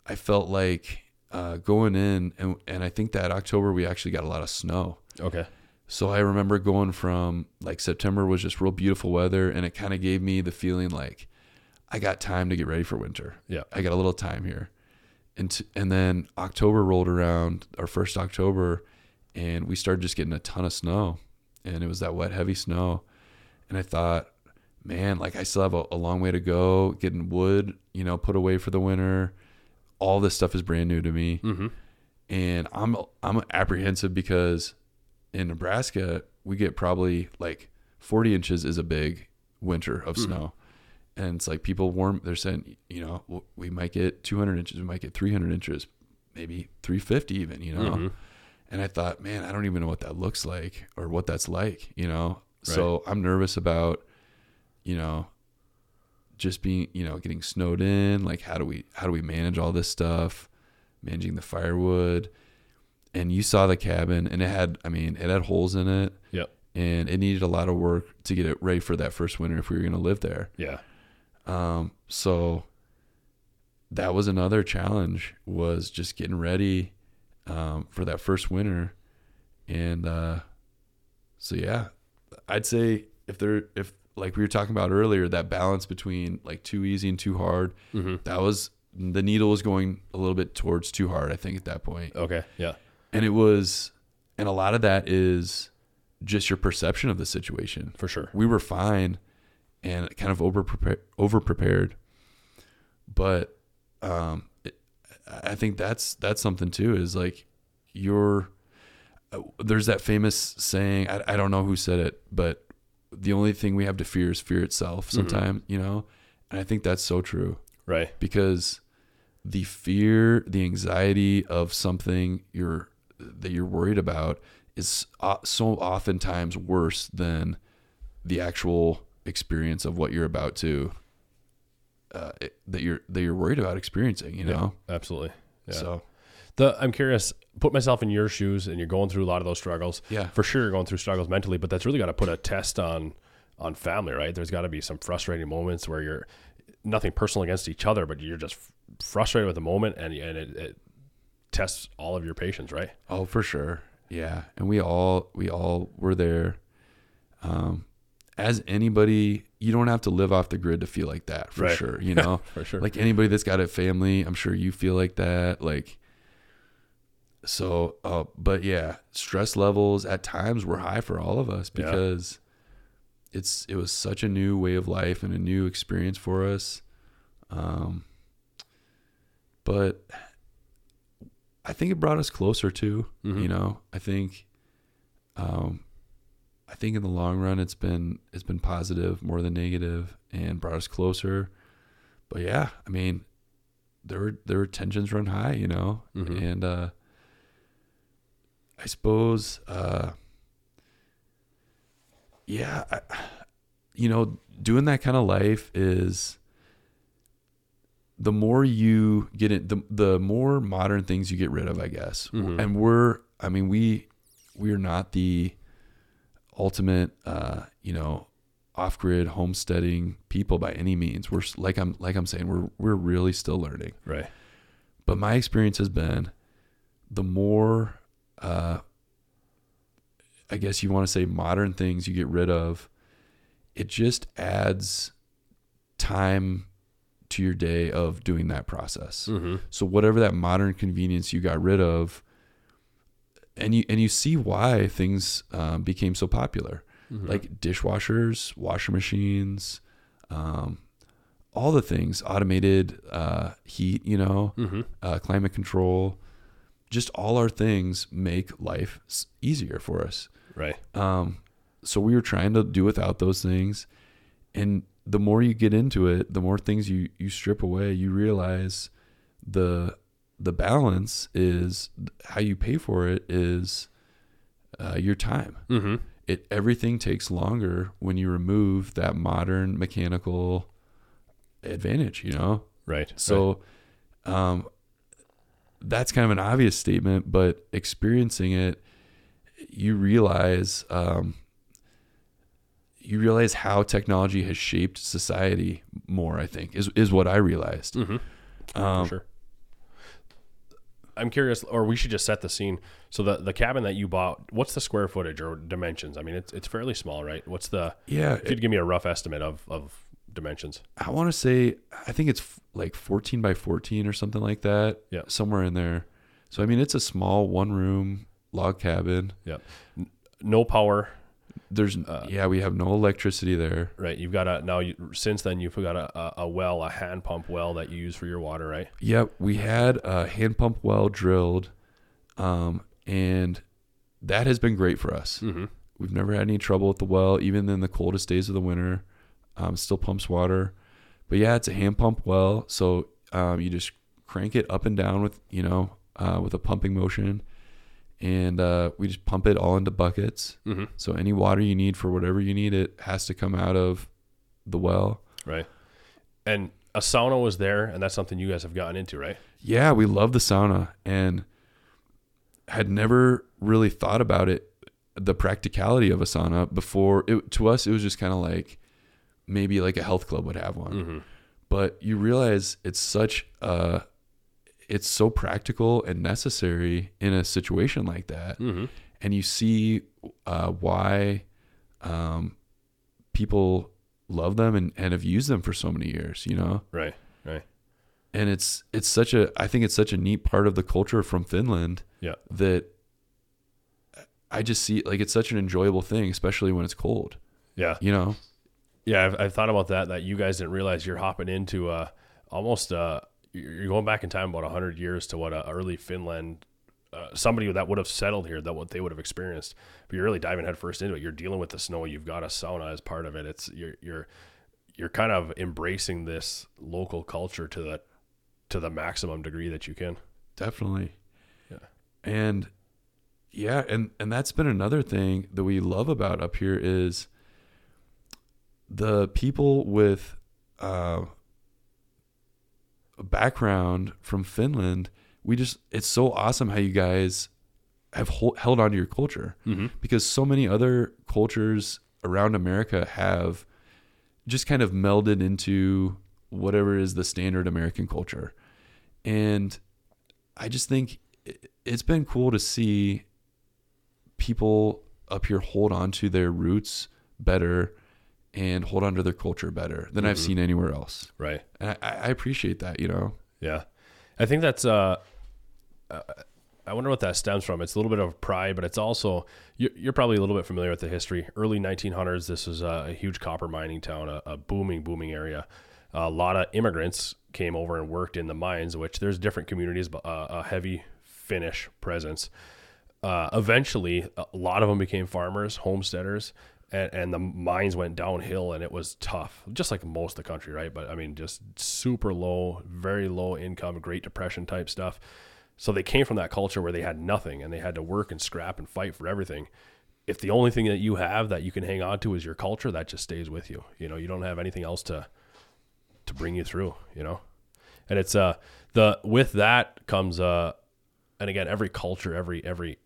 I felt like uh, going in, and and I think that October we actually got a lot of snow. Okay. So I remember going from like September was just real beautiful weather, and it kind of gave me the feeling like I got time to get ready for winter. Yeah. I got a little time here, and t- and then October rolled around, our first October, and we started just getting a ton of snow, and it was that wet, heavy snow, and I thought, man, like I still have a, a long way to go getting wood, you know, put away for the winter. All this stuff is brand new to me Mm-hmm. and I'm I'm apprehensive because in Nebraska we get probably like 40 inches is a big winter of Mhm. snow, and it's like people warm. They're saying you know we might get 200 inches, we might get 300 inches, maybe 350 even, you know. Mhm. And I thought, man, I don't even know what that looks like or what that's like, you know. So I'm nervous about, you know, just being, you know, getting snowed in. Like, how do we how do we manage all this stuff? Managing the firewood. And you saw the cabin, and it had, I mean, it had holes in it, Yep. and it needed a lot of work to get it ready for that first winter if we were going to live there. Yeah. Um, so that was another challenge was just getting ready um, for that first winter, and uh, so yeah, I'd say if there if like we were talking about earlier, that balance between like too easy and too hard, Mm-hmm. that was the needle was going a little bit towards too hard. I think at that point, Okay. Yeah. And it was, and a lot of that is just your perception of the situation. For sure. we were fine and kind of over prepared over prepared. But um it, i think that's that's something too is like you're uh, there's that famous saying I, I don't know who said it but the only thing we have to fear is fear itself sometimes you know? And i think that's so true. Right. because the fear, the anxiety of something you're that you're worried about is uh, so oftentimes worse than the actual experience of what you're about to uh, that you're that you're worried about experiencing. You know, Absolutely. Yeah. so The I'm curious. Put myself in your shoes, and you're going through a lot of those struggles. Yeah. for sure, you're going through struggles mentally, but that's really got to put a test on on family, right? There's got to be some frustrating moments where you're nothing personal against each other, but you're just frustrated with the moment, and and it, it tests all of your patience, right? Oh, for sure. Yeah. And we all we all were there. Um as anybody, you don't have to live off the grid to feel like that for Right. sure, you know. For sure. like anybody that's got a family, I'm sure you feel like that like so uh but yeah, stress levels at times were high for all of us Yeah. because it's it was such a new way of life and a new experience for us. Um but I think it brought us closer too. Mhm. You know, I think, um, I think in the long run, it's been it's been positive more than negative, and brought us closer. But yeah, I mean, there were there were tensions run high, you know, Mhm. and uh, I suppose, uh, yeah, I, you know, doing that kind of life is the more you get it, the the more modern things you get rid of, I guess. Mhm. And we're, I mean, we we are not the ultimate, uh, you know, off grid homesteading people by any means. We're like I'm like I'm saying, we're we're really still learning. right. But my experience has been the more, uh, I guess you want to say modern things you get rid of, it just adds time to your day of doing that process. Mm-hmm. So whatever that modern convenience you got rid of, and you and you see why things um, became so popular, Mm-hmm. like dishwashers, washer machines, um, all the things, automated uh, heat, you know, Mm-hmm. uh, climate control, just all our things make life easier for us. Right. Um, so we were trying to do without those things, and the more you get into it, the more things you you strip away. You realize the the balance is how you pay for it is uh, your time. Mm-hmm. It everything takes longer when you remove that modern mechanical advantage. You know, Right. so um, that's kind of an obvious statement, but experiencing it, you realize um, you realize how technology has shaped society more. I think is is what I realized. Mm-hmm. Um, For sure. I'm curious, or we should just set the scene. So the the cabin that you bought, what's the square footage or dimensions? I mean, it's it's fairly small, right? What's the? Yeah, If you'd give me a rough estimate of of dimensions. I want to say I think it's f- like 14 by 14 or something like that. Yeah. somewhere in there. So I mean, it's a small one room log cabin. Yeah. No power, There's Uh, yeah, we have no electricity there. right? You've got a now. You, since then, you've got a, a, a well, a hand pump well that you use for your water, right? Yep, we had a hand pump well drilled, um, and that has been great for us. Mm-hmm. We've never had any trouble with the well, even in the coldest days of the winter. Um, still pumps water, but yeah, it's a hand pump well, so um, you just crank it up and down with you know uh, with a pumping motion, and uh, we just pump it all into buckets. Mm-hmm. So any water you need for whatever you need, it has to come out of the well. Right. And a sauna was there, and that's something you guys have gotten into, right? yeah, we love the sauna and had never really thought about it, the practicality of a sauna before. It, to us, it was just kind of like maybe like a health club would have one, Mm-hmm. but you realize it's such a, it's so practical and necessary in a situation like that, Mm-hmm. and you see uh, why um, people love them and, and have used them for so many years. You know, Right. Right. and it's it's such a I think it's such a neat part of the culture from Finland Yeah. that I just see like it's such an enjoyable thing, especially when it's cold. Yeah. You know, Yeah, I've, I've thought about that. That you guys didn't realize you're hopping into uh, almost uh, you're going back in time about hundred years to what a early Finland, uh, somebody that would have settled here, that what they would have experienced. But you're really diving headfirst into it. You're dealing with the snow. You've got a sauna as part of it. It's you're you're you're kind of embracing this local culture to the to the maximum degree that you can. Definitely. Yeah. And yeah, and and that's been another thing that we love about up here is the people with uh, background from Finland. We just it's so awesome how you guys have hol- held on to your culture Mm-hmm. because so many other cultures around America have just kind of melded into whatever is the standard American culture. And I just think it's been cool to see people up here hold on to their roots better and hold on to their culture better than I've Mhm. seen anywhere else. Right. And I, I appreciate that, you know? Yeah, I think that's. Uh, uh, I wonder what that stems from. It's a little bit of pride, but it's also you're, you're probably a little bit familiar with the history. Early 1900s, this was a, a huge copper mining town, a, a booming, booming area. a lot of immigrants came over and worked in the mines, which there's different communities, but uh, a heavy Finnish presence. Uh, eventually, a lot of them became farmers, homesteaders, and, and the mines went downhill, and it was tough, just like most of the country, right? But I mean, just super low, very low income, Great Depression type stuff. So they came from that culture where they had nothing, and they had to work and scrap and fight for everything. If the only thing that you have that you can hang on to is your culture, that just stays with you. You know, you don't have anything else to to bring you through. You know, and it's uh the with that comes uh and again every culture every every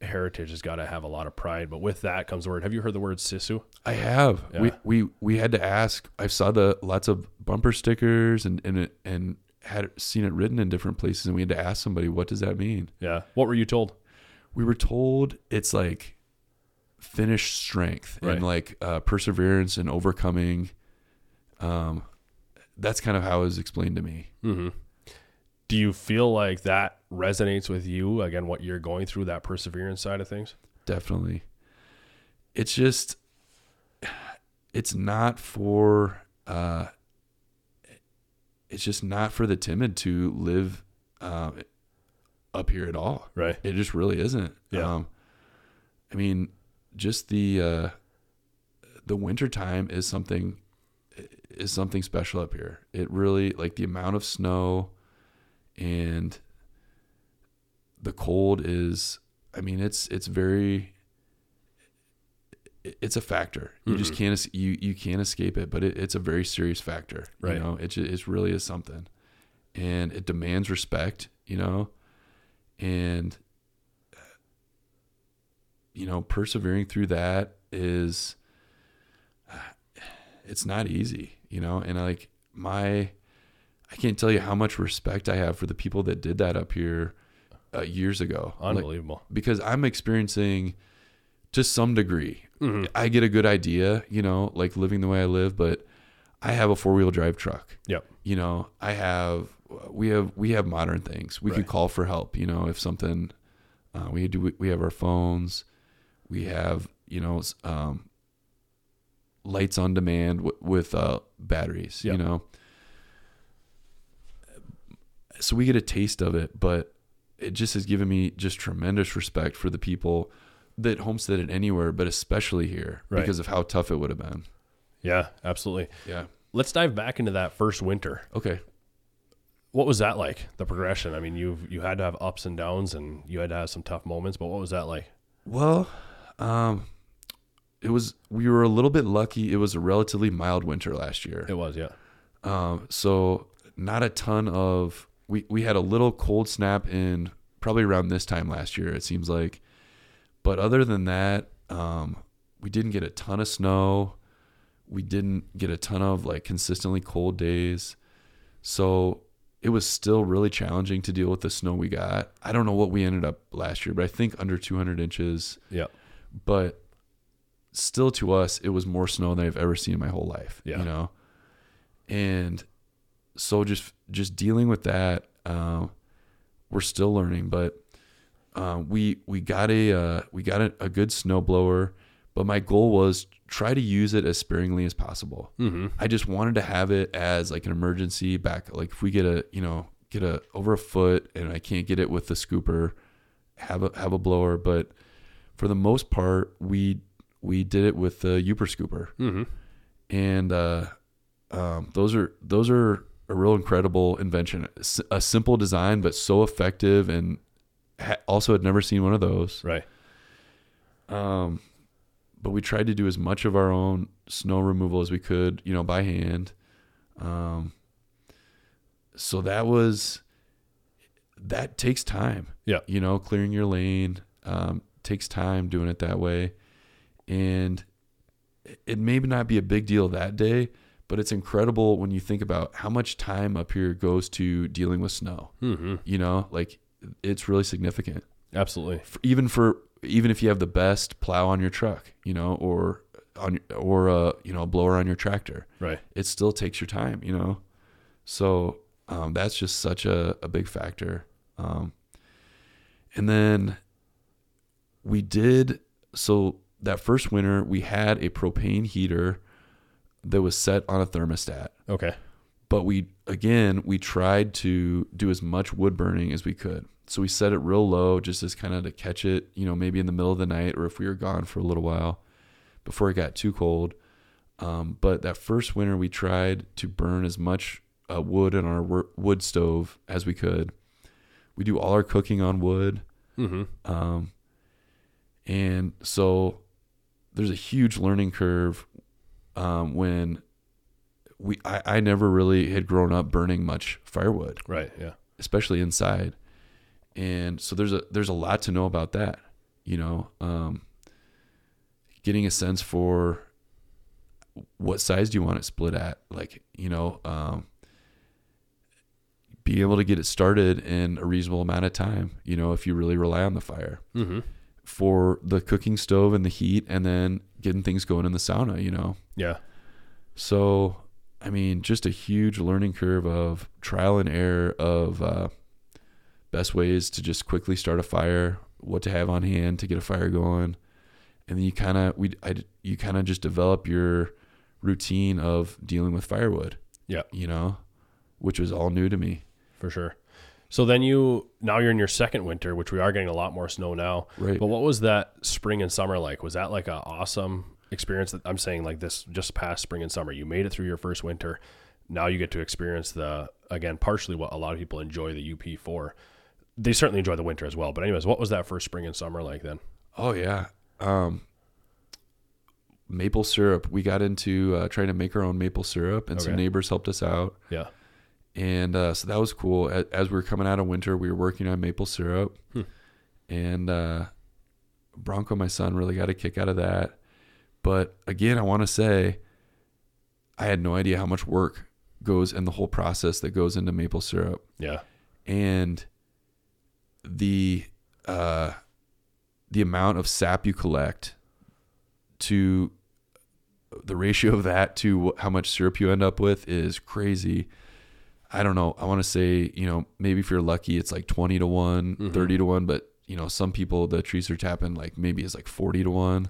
heritage has got to have a lot of pride but with that comes the word have you heard the word sisu I have. We Yeah. we we had to ask. I saw the lots of bumper stickers and and and had seen it written in different places, and we had to ask somebody, "What does that mean?" yeah what were you told We were told it's like Finnish strength Right. and like uh, perseverance and overcoming. Um, that's kind of how it was explained to me. mm-hmm. do you feel like that resonates with you again what you're going through that perseverance side of things Definitely. It's just, it's not for, uh, it's just not for the timid to live uh, up here at all. right It just really isn't. Yeah. Um, I mean, just the uh, the winter time is something is something special up here. It really like the amount of snow and the cold is. I mean, it's it's very. It's a factor. You just Mhm. can't you you can't escape it, but it, it's a very serious factor. Right. You know, it ju- it really is something, and it demands respect. You know, and you know persevering through that is it's not easy you know and like my i can't tell you how much respect i have for the people that did that up here uh, years ago. Like, unbelievable. because i'm experiencing to some degree Mhm. i get a good idea you know like living the way i live but i have a four-wheel drive truck. Yep. you know i have we have we have modern things. We Right. can call for help you know if something uh, we do we have our phones. We have you know um, lights on demand w- with uh, batteries you know? So we get a taste of it but it just has given me just tremendous respect for the people that homesteaded anywhere but especially here Right. because of how tough it would have been. Yeah absolutely. Yeah. Let's dive back into that first winter. Okay. What was that like the progression? I mean you you had to have ups and downs and you had to have some tough moments but what was that like? Well, um, it was we were a little bit lucky. It was a relatively mild winter last year. it was yeah. Um, so not a ton of we we had a little cold snap in probably around this time last year. It seems like, but other than that, um, we didn't get a ton of snow. We didn't get a ton of like consistently cold days. So it was still really challenging to deal with the snow we got. I don't know what we ended up last year, but I think under 200 inches yeah but still to us it was more snow than I've ever seen in my whole life. Yeah. You know? And so just just dealing with that, um, we're still learning, but uh, we we got a uh, we got a, a good snow blower, but my goal was try to use it as sparingly as possible. mm-hmm. I just wanted to have it as like an emergency back. Like if we get a, you know, get a over a foot and I can't get it with the scooper, have a have a blower. But for the most part, we we did it with the Yooper Scooper, Mm-hmm. and uh, um, those are those are a real incredible invention. A simple design, but so effective, and ha- also had never seen one of those. Right. Um, but we tried to do as much of our own snow removal as we could, you know, by hand. Um, so that was that takes time. Yeah. You know, clearing your lane um, takes time doing it that way, and it may not be a big deal that day, but it's incredible when you think about how much time up here goes to dealing with snow. Mm-hmm. You know, like it's really significant Absolutely. for, even for even if you have the best plow on your truck, you know, or on or a you know a blower on your tractor, Right. it still takes your time, you know. So um, that's just such a, a big factor. Um, and then we did so that first winter we had a propane heater that was set on a thermostat. Okay. but we again we tried to do as much wood burning as we could. So we set it real low just as kind of to catch it you know maybe in the middle of the night or if we were gone for a little while before it got too cold. Um, but that first winter we tried to burn as much uh, wood in our wor- wood stove as we could. We do all our cooking on wood. Mm-hmm. um, and so there's a huge learning curve um, when we I, I never really had grown up burning much firewood, Right. Yeah. especially inside. And so there's a there's a lot to know about that, you know. Um, getting a sense for what size do you want it split at, like you know, um, being able to get it started in a reasonable amount of time, you know, if you really rely on the fire Mm-hmm. For the cooking stove and the heat and then getting things going in the sauna, you know. Yeah. So, I mean, just a huge learning curve of trial and error of uh, best ways to just quickly start a fire, what to have on hand to get a fire going, and then you kind of we I, you kind of just develop your routine of dealing with firewood. Yeah. you know, which was all new to me. For sure. So then you now you're in your second winter, which we are getting a lot more snow now. Right. But what was that spring and summer like? Was that like a awesome experience that I'm saying like this just past spring and summer? You made it through your first winter. Now you get to experience the again partially what a lot of people enjoy the UP for. They certainly enjoy the winter as well. But anyways, what was that first spring and summer like then? Oh yeah. Um, maple syrup. We got into uh, trying to make our own maple syrup, and some neighbors helped us out. Yeah. And uh, so that was cool. As, as we were coming out of winter, we were working on maple syrup, Hmm. and uh, Bronco, my son, really got a kick out of that. But again, I want to say, I had no idea how much work goes in the whole process that goes into maple syrup, Yeah. and the uh, the amount of sap you collect to the ratio of that to how much syrup you end up with is crazy. I don't know. I want to say, you know, maybe if you're lucky, it's like 20 to one, Mhm. 30 to 1, but you know, some people, the trees are tapping like maybe it's like 40 to 1.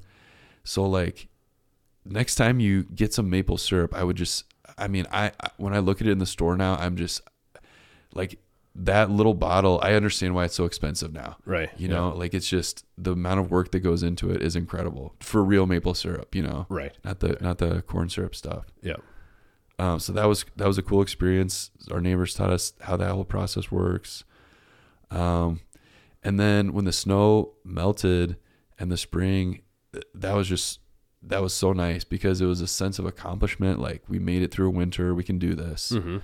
So, like, next time you get some maple syrup, I would just, I mean, I, when I look at it in the store now, I'm just like, that little bottle, I understand why it's so expensive now. Right. You Yeah. know, like it's just the amount of work that goes into it is incredible for real maple syrup, you know, Right. not the, not the corn syrup stuff. Yeah. Um, so that was that was a cool experience. Our neighbors taught us how that whole process works. Um, and then when the snow melted and the spring, that was just that was so nice because it was a sense of accomplishment. Like we made it through a winter, we can do this, Mm-hmm.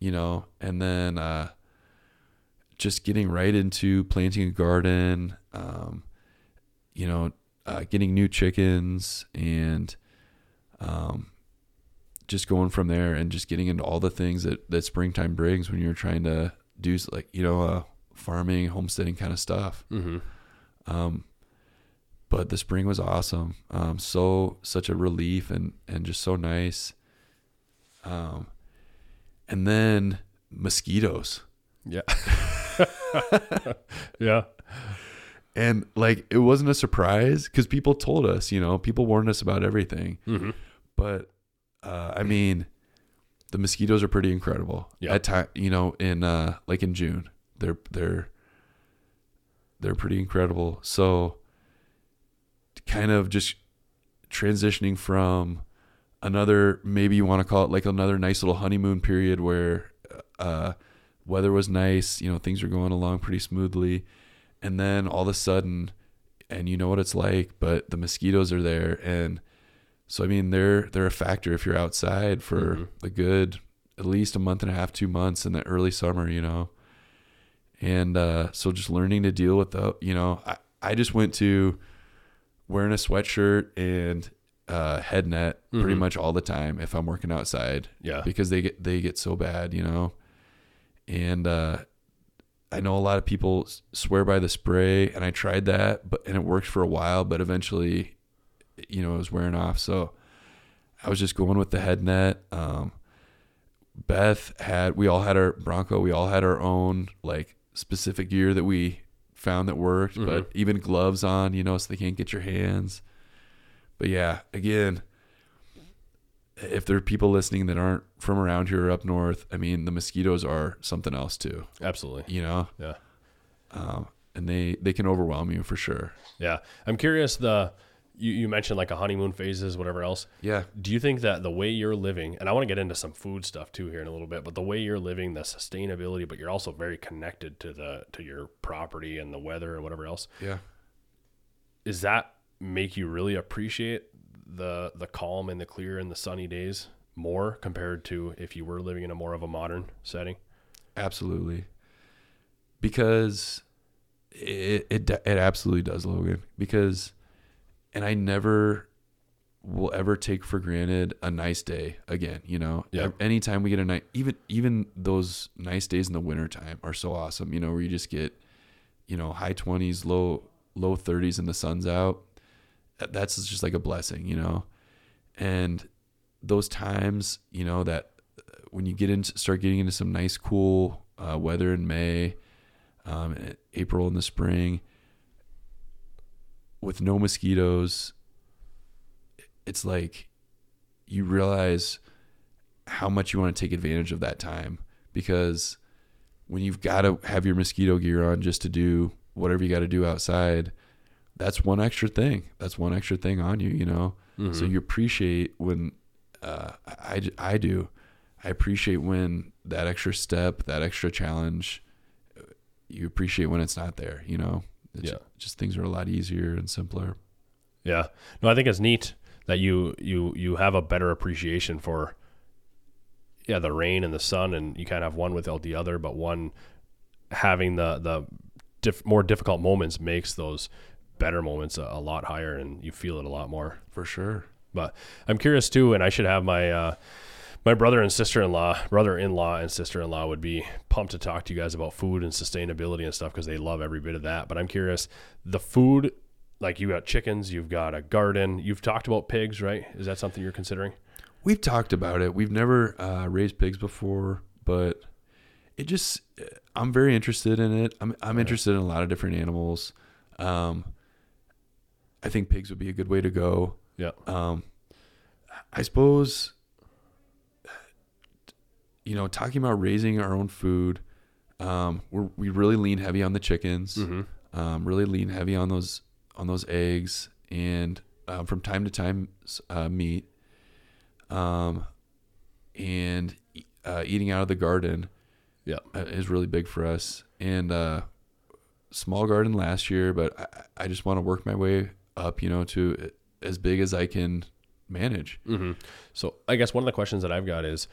you know. And then uh, just getting right into planting a garden, um, you know, uh, getting new chickens and um, just going from there and just getting into all the things that, that springtime brings when you're trying to do like, you know, uh, farming, homesteading kind of stuff. Mm-hmm. Um, but the spring was awesome. Um, so such a relief and, and just so nice. Um, and then mosquitoes. Yeah. yeah. And like it wasn't a surprise because people told us, you know, people warned us about everything. Mm-hmm. But uh, I mean, the mosquitoes are pretty incredible. Yeah. At time, you know, in uh, like in June, they're they're they're pretty incredible. So, kind of just transitioning from another maybe you want to call it like another nice little honeymoon period where uh, weather was nice, you know, things were going along pretty smoothly, and then all of a sudden, and you know what it's like, but the mosquitoes are there, and so I mean they're they're a factor if you're outside for Mhm. a good at least a month and a half, two months in the early summer, you know, and uh, so just learning to deal with the, you know, I I just went to wearing a sweatshirt and uh, head net pretty Mhm. much all the time if I'm working outside Yeah. because they get they get so bad, you know. And uh, I know a lot of people swear by the spray, and I tried that, but and it worked for a while, but eventually, you know, it was wearing off. So I was just going with the head net. Um, Beth had we all had our Bronco, we all had our own like specific gear that we found that worked, but even gloves on, you know, so they can't get your hands. But yeah, again, if there are people listening that aren't from around here or up north, I mean, the mosquitoes are something else too, Absolutely. you know? Yeah. Um, and they, they can overwhelm you for sure. Yeah. I'm curious the you, you mentioned like a honeymoon phases, whatever else. Yeah. Do you think that the way you're living, and I want to get into some food stuff too here in a little bit, but the way you're living, the sustainability, but you're also very connected to the to your property and the weather and whatever else. Yeah. Does that make you really appreciate the the calm and the clear and the sunny days more compared to if you were living in a more of a modern setting? Absolutely. Because it, it, it absolutely does, Logan. Because, and I never will ever take for granted a nice day again, you know? Yeah. Anytime we get a night, even, even those nice days in the wintertime are so awesome, you know, where you just get, you know, high 20s, low, low 30s and the sun's out. That's just like a blessing, you know? And those times, you know, that uh, when you get into start getting into some nice cool uh, weather in May, um, April in the spring, with no mosquitoes, it's like you realize how much you want to take advantage of that time because when you've got to have your mosquito gear on just to do whatever you got to do outside, that's one extra thing. That's one extra thing on you, you know. So you appreciate when uh, I, I do. I appreciate when that extra step, that extra challenge, you appreciate when it's not there, you know? It's Yeah. Just, things are a lot easier and simpler. Yeah. No, I think it's neat that you you you have a better appreciation for yeah, the rain and the sun and you kind of have one without the other, but one having the the diff, more difficult moments makes those better moments a, a lot higher and you feel it a lot more. For sure. But I'm curious too, and I should have my uh, my brother and sister in law, brother in law and sister in law would be pumped to talk to you guys about food and sustainability and stuff because they love every bit of that. But I'm curious, the food, like you got chickens, you've got a garden, you've talked about pigs, right? Is that something you're considering? We've talked about it. We've never uh, raised pigs before, but it just I'm very interested in it. I'm I'm interested in a lot of different animals. Um, I think pigs would be a good way to go. Yeah. Um, I suppose you know, talking about raising our own food, um, we're, we really lean heavy on the chickens. Mm-hmm. Um, really lean heavy on those on those eggs, and um, from time to time, uh, meat. Um, and uh, eating out of the garden, Yeah. uh, is really big for us. And uh, small garden last year, but I, I just want to work my way up, you know, to as big as I can manage. Mm-hmm. So I guess one of the questions that I've got is,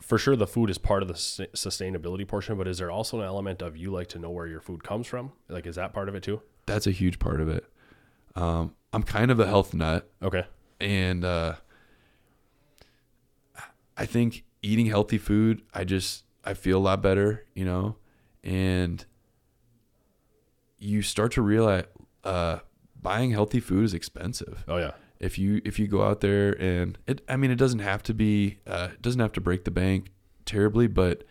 for sure the food is part of the sustainability portion, but is there also an element of you like to know where your food comes from? Like, is that part of it too? That's a huge part of it. Um, I'm kind of a health nut, Okay. and uh, I think eating healthy food, I just I feel a lot better, you know, and you start to realize uh, buying healthy food is expensive. Oh yeah. If you if you go out there and it i mean it doesn't have to be uh, it doesn't have to break the bank terribly but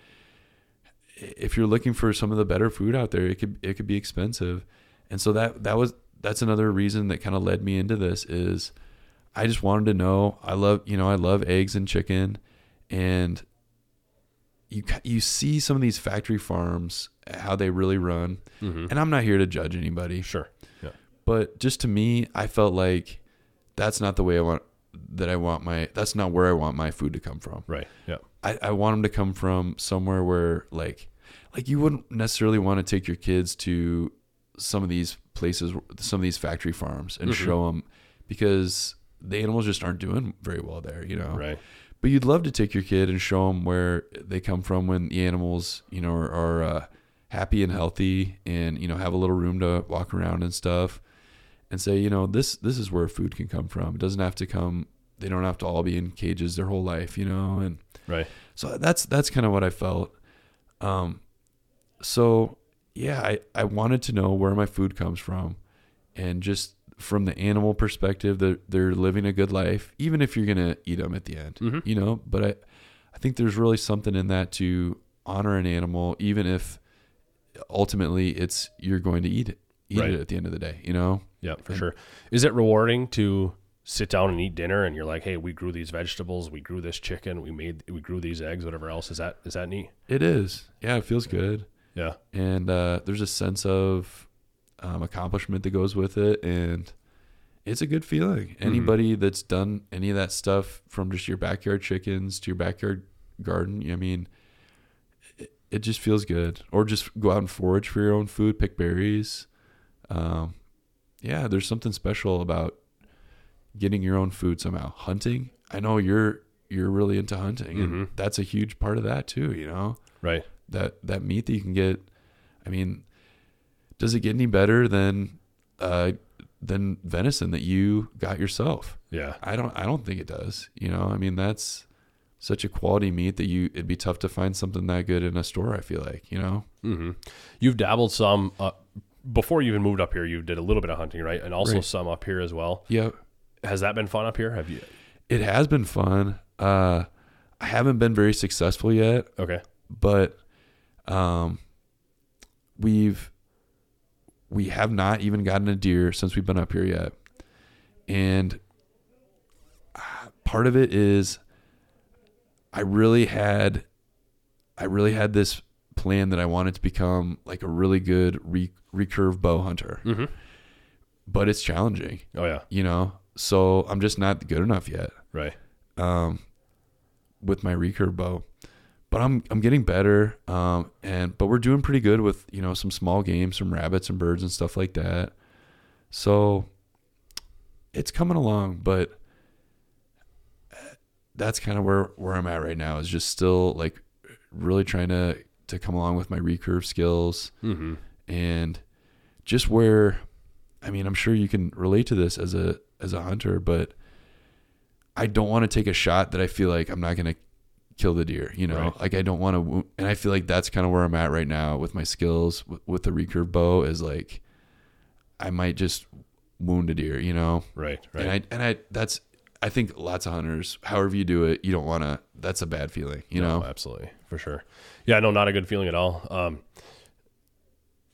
if you're looking for some of the better food out there it could it could be expensive and so that that was that's another reason that kind of led me into this is i just wanted to know i love you know i love eggs and chicken and you you see some of these factory farms how they really run Mm-hmm. and i'm not here to judge anybody Sure. Yeah. but just to me, I felt like that's not the way I want. that I want my that's not where I want my food to come from. Right. Yeah. I, I want them to come from somewhere where like like you wouldn't necessarily want to take your kids to some of these places some of these factory farms and Mhm. show them because the animals just aren't doing very well there you know Right. but you'd love to take your kid and show them where they come from when the animals you know are, are uh, happy and healthy and you know have a little room to walk around and stuff and say you know this this is where food can come from it doesn't have to come they don't have to all be in cages their whole life you know and Right. so that's that's kind of what I felt. Um, so yeah, I, I wanted to know where my food comes from, and just from the animal perspective, that they're living a good life, even if you're gonna eat them at the end, Mhm. you know. But I I think there's really something in that to honor an animal, even if ultimately it's you're going to eat it, eat Right. it at the end of the day, you know. Yeah, for And- sure. Is it rewarding to sit down and eat dinner and you're like, hey, we grew these vegetables, we grew this chicken, we made, we grew these eggs, whatever else? Is that is that neat? It is, yeah, it feels good. Yeah. and uh, there's a sense of um, accomplishment that goes with it, and it's a good feeling. Anybody that's done any of that stuff, from just your backyard chickens to your backyard garden, I mean, it, it just feels good. Or just go out and forage for your own food, pick berries. Um, yeah, there's something special about getting your own food somehow. Hunting, I know you're you're really into hunting, and Mhm. that's a huge part of that too. You know Right. that that meat that you can get i mean does it get any better than uh than venison that you got yourself Yeah. i don't i don't think it does you know i mean that's such a quality meat that you it'd be tough to find something that good in a store i feel like you know hmm You've dabbled some uh, before you even moved up here. You did a little bit of hunting, right? And also Right. some up here as well. yeah Has that been fun up here? Have you? it has been fun uh i haven't been very successful yet Okay. but um we've we have not even gotten a deer since we've been up here yet and uh, part of it is i really had i really had this plan that i wanted to become like a really good re- recurve bow hunter Mm-hmm. but it's challenging Oh yeah. you know so i'm just not good enough yet Right. um, with my recurve bow. But I'm I'm getting better. Um, and but we're doing pretty good with you know some small games, some rabbits and birds and stuff like that. So it's coming along, but that's kind of where where I'm at right now. Is just still like really trying to to come along with my recurve skills Mm-hmm. and just where I mean, I'm sure you can relate to this as a as a hunter, but I don't want to take a shot that I feel like I'm not going to kill the deer, you know? Right. Like I don't want to and I feel like that's kind of where I'm at right now with my skills with, with the recurve bow is like I might just wound a deer, you know? Right. Right. And I and I that's I think lots of hunters, however you do it, you don't want to that's a bad feeling, you No, know? absolutely for sure. Yeah, no, not a good feeling at all. Um,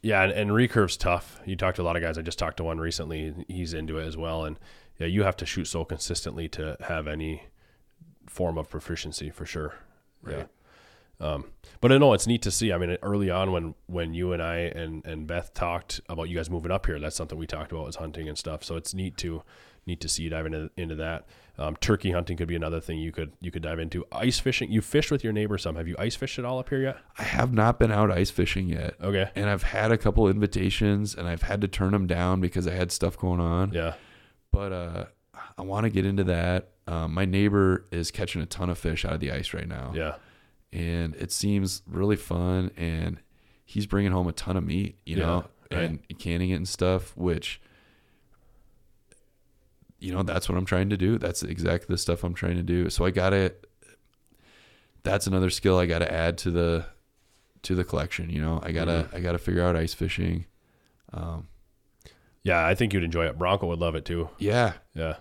yeah, and, and recurve's tough. You talked to a lot of guys. I just talked to one recently. He's into it as well, and yeah, you have to shoot so consistently to have any form of proficiency for sure. Right. Yeah. Um, but I know it's neat to see. I mean, early on when when you and I and and Beth talked about you guys moving up here, that's something we talked about was hunting and stuff. So it's neat to neat to see you dive into into that. Um, turkey hunting could be another thing you could you could dive into. Ice fishing. You fished with your neighbor some. Have you ice fished at all up here yet? I have not been out ice fishing yet. Okay. and I've had a couple invitations and I've had to turn them down because I had stuff going on. Yeah. But uh, I want to get into that. Um, my neighbor is catching a ton of fish out of the ice right now, Yeah. and it seems really fun. And he's bringing home a ton of meat, you Yeah, know, right. and canning it and stuff. Which, you know, that's what I'm trying to do. That's exactly the stuff I'm trying to do. So I gotta. That's another skill I gotta add to the to the collection. You know, I gotta Mm-hmm. I gotta figure out ice fishing. Um, Yeah, I think you'd enjoy it. Bronco would love it too. yeah, Yeah.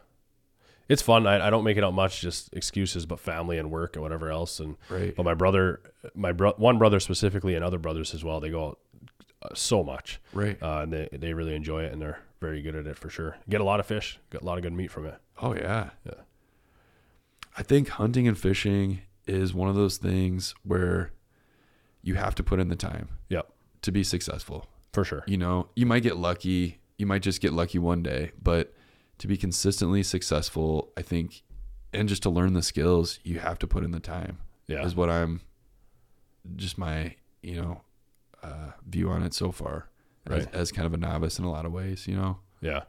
It's fun. I, I don't make it out much, just excuses, but family and work and whatever else. And right. but my brother, my bro, one brother specifically, and other brothers as well, they go out uh, so much, Right. uh, and they they really enjoy it, and they're very good at it for sure. Get a lot of fish, get a lot of good meat from it. Oh yeah. Yeah. I think hunting and fishing is one of those things where you have to put in the time Yep, to be successful. for sure. You know, you might get lucky, you might just get lucky one day, but to be consistently successful, I think and just to learn the skills, you have to put in the time. Yeah. Is what I'm just my, you know, uh, view on it so far. As, Right. as kind of a novice in a lot of ways, you know. Yeah.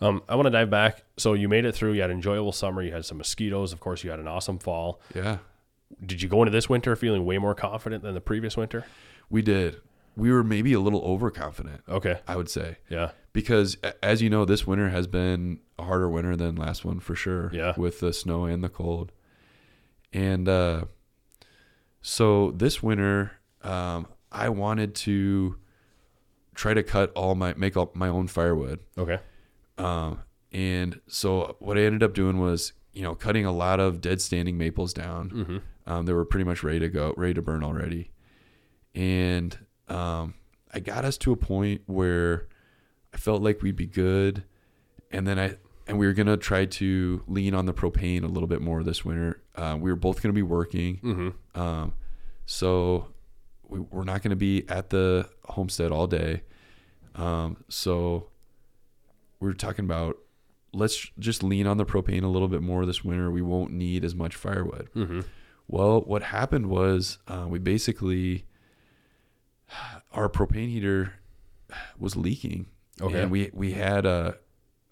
Um, I want to dive back. So you made it through. You had an enjoyable summer. You had some mosquitoes. Of course, you had an awesome fall. Yeah. Did you go into this winter feeling way more confident than the previous winter? We did. We were maybe a little overconfident, Okay. I would say. Yeah. because as you know this winter has been a harder winter than last one for sure Yeah. with the snow and the cold and uh so this winter um i wanted to try to cut all my make up my own firewood Okay. um and so what i ended up doing was you know cutting a lot of dead standing maples down Mm-hmm. um, they were pretty much ready to go, ready to burn already. And um, I got us to a point where I felt like we'd be good. And then I, and we were going to try to lean on the propane a little bit more this winter. Uh, we were both going to be working. Mm-hmm. Um, so we, we're not going to be at the homestead all day. Um, so we're talking about let's just lean on the propane a little bit more this winter. We won't need as much firewood. Mm-hmm. Well, what happened was uh, we basically our propane heater was leaking, Okay. and we we had a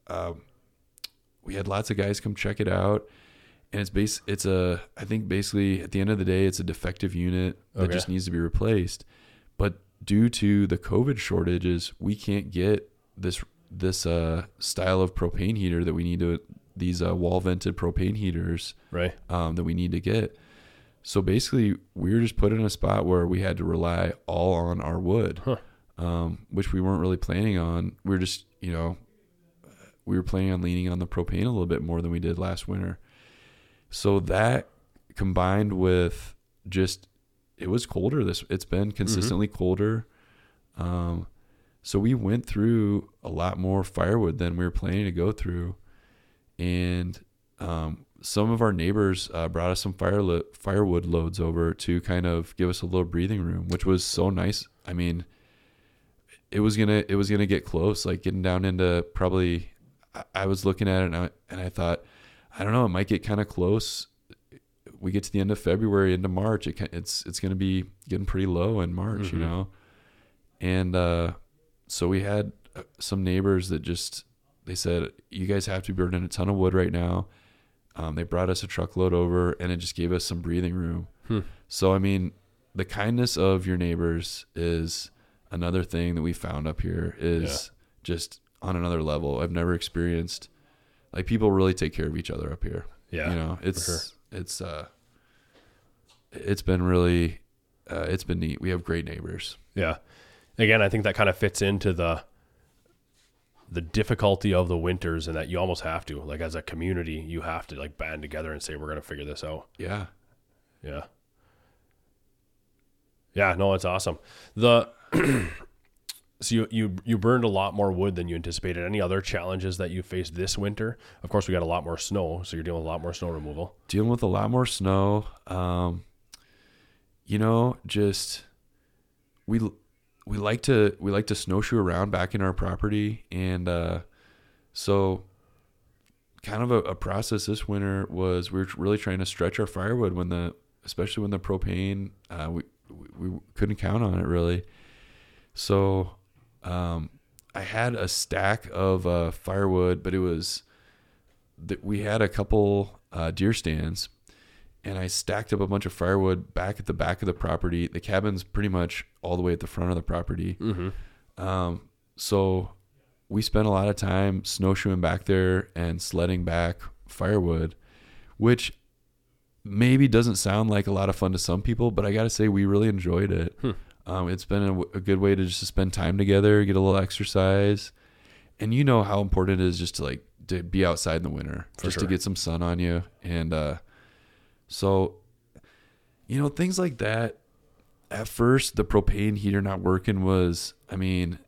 um, we had lots of guys come check it out, and it's base it's a I think basically at the end of the day it's a defective unit that Okay. just needs to be replaced, but due to the COVID shortages, we can't get this this uh, style of propane heater that we need to these uh, wall vented propane heaters Right. um, that we need to get. So basically, we were just put in a spot where we had to rely all on our wood, Huh. um, which we weren't really planning on. We were just, you know, we were planning on leaning on the propane a little bit more than we did last winter. So that combined with just, it was colder. This it's been consistently colder. Um, so we went through a lot more firewood than we were planning to go through, and um, some of our neighbors uh, brought us some fire lo- firewood loads over to kind of give us a little breathing room, which was so nice. I mean, it was gonna it was gonna get close, like getting down into probably. I, I was looking at it and I, and I thought, I don't know, it might get kind of close. We get to the end of February into March, it, it's it's gonna be getting pretty low in March, you Mhm. know, and uh, so we had uh, some neighbors that just they said you guys have to be burning a ton of wood right now um, they brought us a truckload over and it just gave us some breathing room Hmm. so i mean the kindness of your neighbors is another thing that we found up here is just on another level i've never experienced like people really take care of each other up here Yeah. you know it's sure. it's uh it's been really uh, it's been neat we have great neighbors Yeah. Again, I think that kind of fits into the the difficulty of the winters and that you almost have to, like as a community, you have to like band together and say we're gonna figure this out. yeah Yeah. Yeah, no, it's awesome. The so you you you burned a lot more wood than you anticipated. Any other challenges that you faced this winter? Of course, we got a lot more snow, so you're dealing with a lot more snow removal. dealing with a lot more snow. Um, you know, just we we like to we like to snowshoe around back in our property, and uh, so kind of a, a process this winter was we were really trying to stretch our firewood when the especially when the propane uh, we, we we couldn't count on it really. So um, I had a stack of uh, firewood, but it was that we had a couple uh, deer stands, and I stacked up a bunch of firewood back at the back of the property. The cabin's pretty much all the way at the front of the property. Mm-hmm. Um, so we spent a lot of time snowshoeing back there and sledding back firewood, which maybe doesn't sound like a lot of fun to some people, but I got to say we really enjoyed it. Hmm. Um, it's been a, a good way to just spend time together, get a little exercise, and you know how important it is just to like to be outside in the winter, For just to get some sun on you, and uh, so you know things like that. At first, the propane heater not working was, I mean,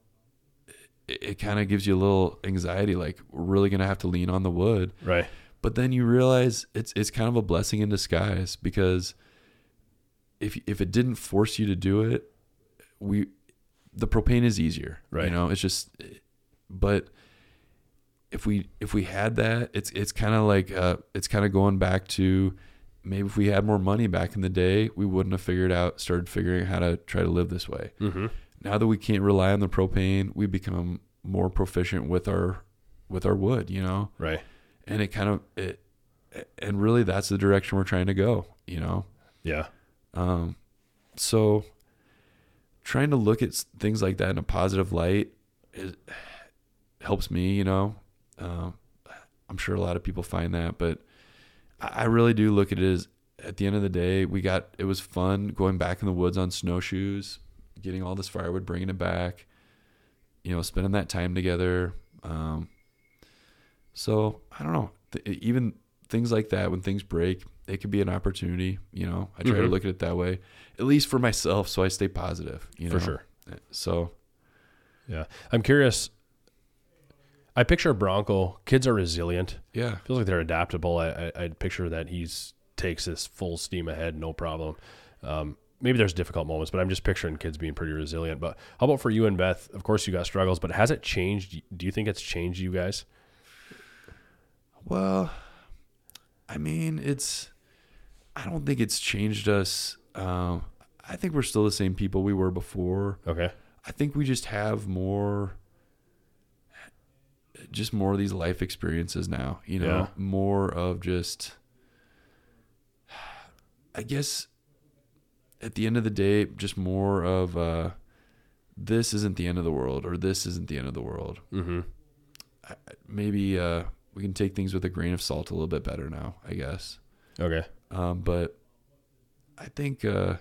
it, it kind of gives you a little anxiety, like we're really gonna have to lean on the wood. Right. But then you realize it's it's kind of a blessing in disguise because if if it didn't force you to do it, we the propane is easier. Right. You know, it's just but if we if we had that, it's it's kind of like uh, it's kind of going back to maybe if we had more money back in the day, we wouldn't have figured out started figuring out how to try to live this way. Mm-hmm. Now that we can't rely on the propane, we become more proficient with our with our wood, you know, Right. and it kind of it and really that's the direction we're trying to go, you know. Yeah. Um, so trying to look at things like that in a positive light helps me, you know. Um, I'm sure a lot of people find that, but I I really do look at it as at the end of the day, we got it was fun going back in the woods on snowshoes, getting all this firewood, bringing it back, you know, spending that time together. Um, so I don't know, Th- even things like that when things break, it could be an opportunity. You know, I try to Mhm. look at it that way, at least for myself, so I stay positive. You know, For sure. So Yeah. I'm curious. I picture Bronco. Kids are resilient. yeah, Feels like they're adaptable. I, I I'd picture that he's takes this full steam ahead, no problem. Um, maybe there's difficult moments, but I'm just picturing kids being pretty resilient. But how about for you and Beth? Of course, you got struggles, but has it changed? Do you think it's changed you guys? Well, I mean, it's. I don't think it's changed us. Um, I think we're still the same people we were before. Okay. I think we just have more. Just more of these life experiences now, you know, Yeah. more of just. I guess. At the end of the day, just more of uh, this isn't the end of the world, or this isn't the end of the world. Mm-hmm. Maybe uh, we can take things with a grain of salt a little bit better now. I guess. Okay. Um, but I think uh,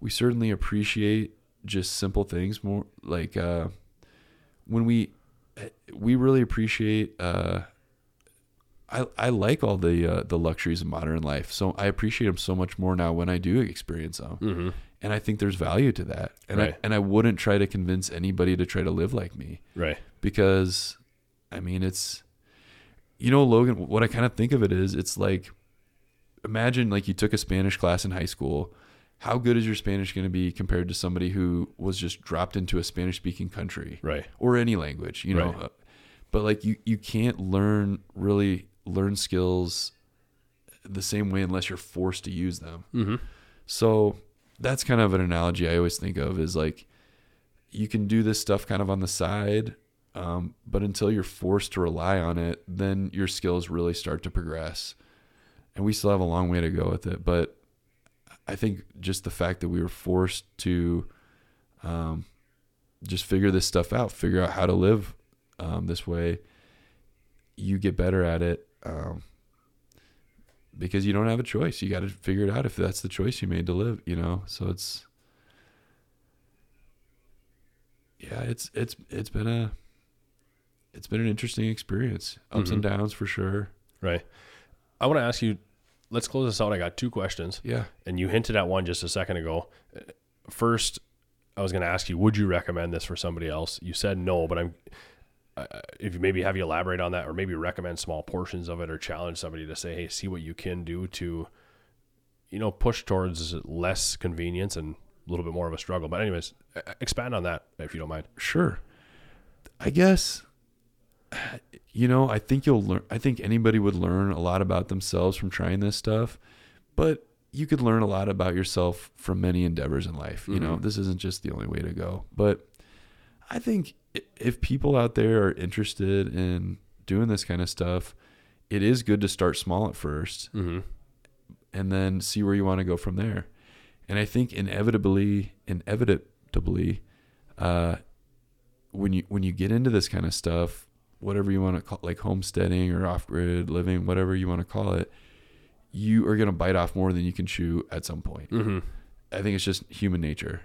we certainly appreciate just simple things more. Like uh, when we we really appreciate. Uh, I I like all the uh, the luxuries of modern life, so I appreciate them so much more now when I do experience them, Mm-hmm. and I think there's value to that. And Right. I and I wouldn't try to convince anybody to try to live like me Right. because I mean it's you know Logan what I kind of think of it is it's like imagine like you took a Spanish class in high school how good is your Spanish going to be compared to somebody who was just dropped into a Spanish speaking country Right. or any language you know Right. Uh, but like you you can't learn really learn skills the same way unless you're forced to use them Mm-hmm. so that's kind of an analogy I always think of is like you can do this stuff kind of on the side, um, but until you're forced to rely on it, then your skills really start to progress. And we still have a long way to go with it, but I think just the fact that we were forced to um, just figure this stuff out, figure out how to live um, this way, you get better at it. Um, because you don't have a choice. You got to figure it out if that's the choice you made to live, you know? So it's Yeah, it's it's it's been a it's been an interesting experience. Ups and downs for sure. Right. I want to ask you. Let's close this out. I got two questions, Yeah. and you hinted at one just a second ago. First, I was going to ask you, would you recommend this for somebody else? You said no, but I'm. Uh, if you maybe have you elaborate on that, or maybe recommend small portions of it, or challenge somebody to say, "Hey, see what you can do to, you know, push towards less convenience and a little bit more of a struggle." But anyways, expand on that if you don't mind. Sure. I guess you know, I think you'll learn I think anybody would learn a lot about themselves from trying this stuff, but you could learn a lot about yourself from many endeavors in life. You know, Mhm. this isn't just the only way to go. But I think if people out there are interested in doing this kind of stuff, it is good to start small at first Mm-hmm. and then see where you want to go from there. And I think inevitably, inevitably, uh, when you when you get into this kind of stuff, whatever you want to call like homesteading or off grid living, whatever you want to call it, you are gonna bite off more than you can chew at some point. Mm-hmm. I think it's just human nature.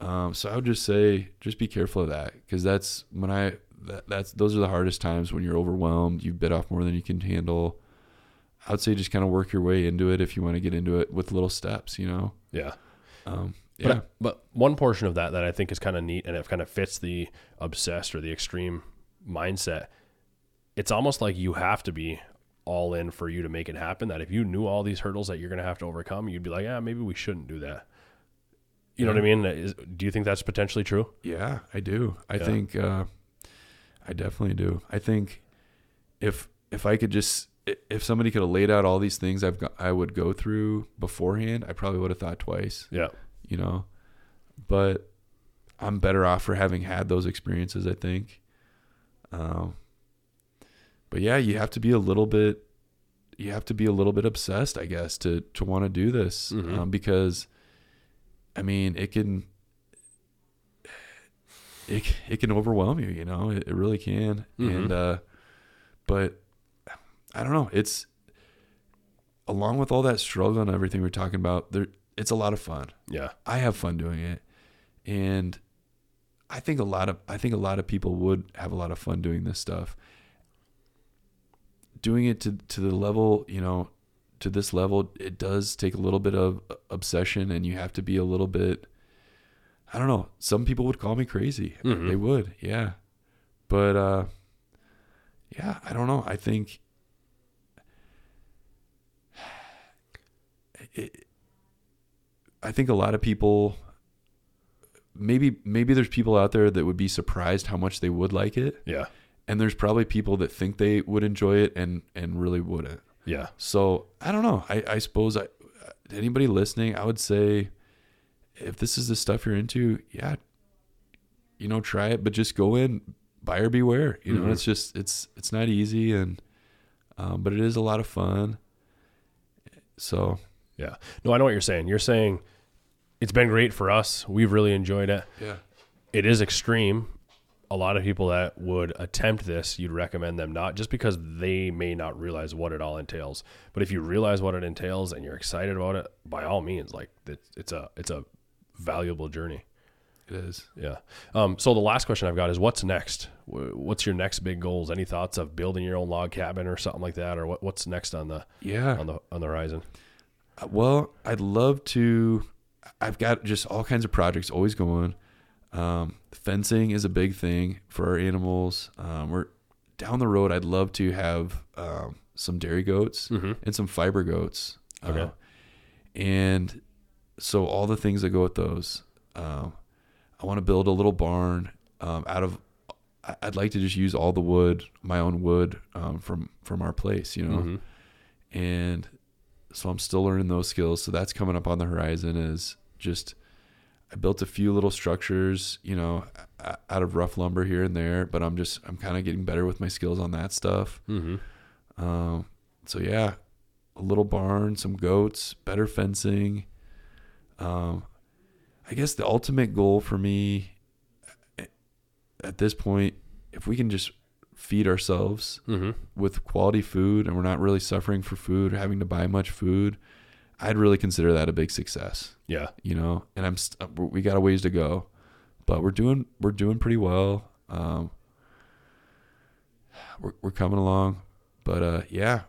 Um, so I would just say, just be careful of that because that's when I that, that's those are the hardest times when you're overwhelmed. You bit off more than you can handle. I would say just kind of work your way into it if you want to get into it with little steps. You know, Yeah. um, yeah, But, but one portion of that that I think is kind of neat and it kind of fits the obsessed or the extreme mindset. It's almost like you have to be all in for you to make it happen. That if you knew all these hurdles that you're going to have to overcome, you'd be like, yeah, maybe we shouldn't do that. You know what I mean? Is, do you think that's potentially true? yeah, I do. I Yeah. think uh, I definitely do. I think if if I could just if somebody could have laid out all these things I've got, I would go through beforehand, I probably would have thought twice. Yeah. You know, but I'm better off for having had those experiences. I think. Um, but yeah, you have to be a little bit. You have to be a little bit obsessed, I guess, to to want to do this Mhm. um, because, I mean, it can. It, it can overwhelm you, you know. It, it really can, Mhm. and uh, but I don't know. It's along with all that struggle and everything we're talking about. There, it's a lot of fun. Yeah. I have fun doing it, and I think a lot of I think a lot of people would have a lot of fun doing this stuff. Doing it to to the level, you know, to this level, it does take a little bit of obsession, and you have to be a little bit. I don't know. Some people would call me crazy. Mhm. They would, yeah. But uh, yeah, I don't know. I think it, I think a lot of people maybe maybe there's people out there that would be surprised how much they would like it Yeah. and there's probably people that think they would enjoy it and and really wouldn't Yeah. so i don't know i i suppose i anybody listening i would say if this is the stuff you're into yeah you know try it but just go in buyer beware you know Mhm. it's just it's it's not easy and um, but it is a lot of fun so Yeah. No, I know what you're saying. You're saying it's been great for us. We've really enjoyed it. yeah It is extreme. A lot of people that would attempt this, you'd recommend them not just because they may not realize what it all entails. But if you realize what it entails and you're excited about it, by all means, like it's, it's a it's a valuable journey. it is Yeah. Um, so the last question I've got is, what's next? What's your next big goals? Any thoughts of building your own log cabin or something like that, or what, what's next on the yeah on the on the horizon? Uh, Well, I'd love to. I've got just all kinds of projects always going. Um, fencing is a big thing for our animals. Um, we're down the road. I'd love to have um, some dairy goats Mm-hmm. and some fiber goats. Okay. Uh, and so all the things that go with those. Um, I want to build a little barn um, out of. I'd like to just use all the wood, my own wood um, from from our place. You know hmm and so I'm still learning those skills. So that's coming up on the horizon. Is just I built a few little structures, you know, out of rough lumber here and there, but I'm just I'm kind of getting better with my skills on that stuff. hmm Um, so yeah, a little barn, some goats, better fencing. Um, I guess the ultimate goal for me at this point, if we can just feed ourselves hmm with quality food and we're not really suffering for food or having to buy much food, I'd really consider that a big success, Yeah. you know. And I'm st- uh, we got a ways to go, but we're doing we're doing pretty well. Um, we're we're coming along, but uh, yeah,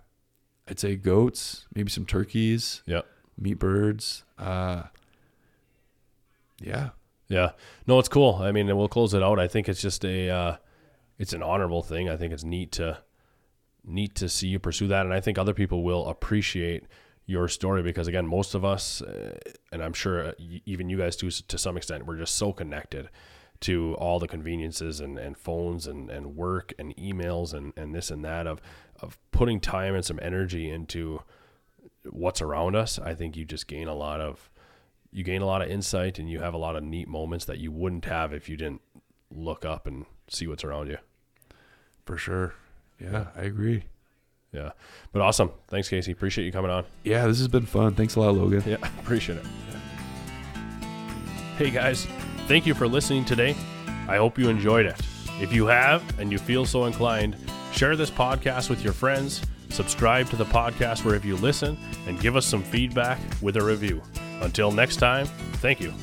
I'd say goats, maybe some turkeys, Yeah. meat birds. Uh, yeah, Yeah. No, it's cool. I mean, we'll close it out. I think it's just a, uh, it's an honorable thing. I think it's neat to, neat to see you pursue that, and I think other people will appreciate your story because again, most of us, uh, and I'm sure uh, even you guys s- to some extent, we're just so connected to all the conveniences and, and phones and, and work and emails and, and this and that of, of putting time and some energy into what's around us. I think you just gain a lot of, you gain a lot of insight and you have a lot of neat moments that you wouldn't have if you didn't look up and see what's around you. for sure. Yeah, I agree. Yeah. But awesome. Thanks, KC. Appreciate you coming on. Yeah, this has been fun. Thanks a lot, Logan. Yeah, appreciate it. Hey guys, thank you for listening today. I hope you enjoyed it. If you have and you feel so inclined, share this podcast with your friends, subscribe to the podcast wherever you listen, and give us some feedback with a review. Until next time, thank you.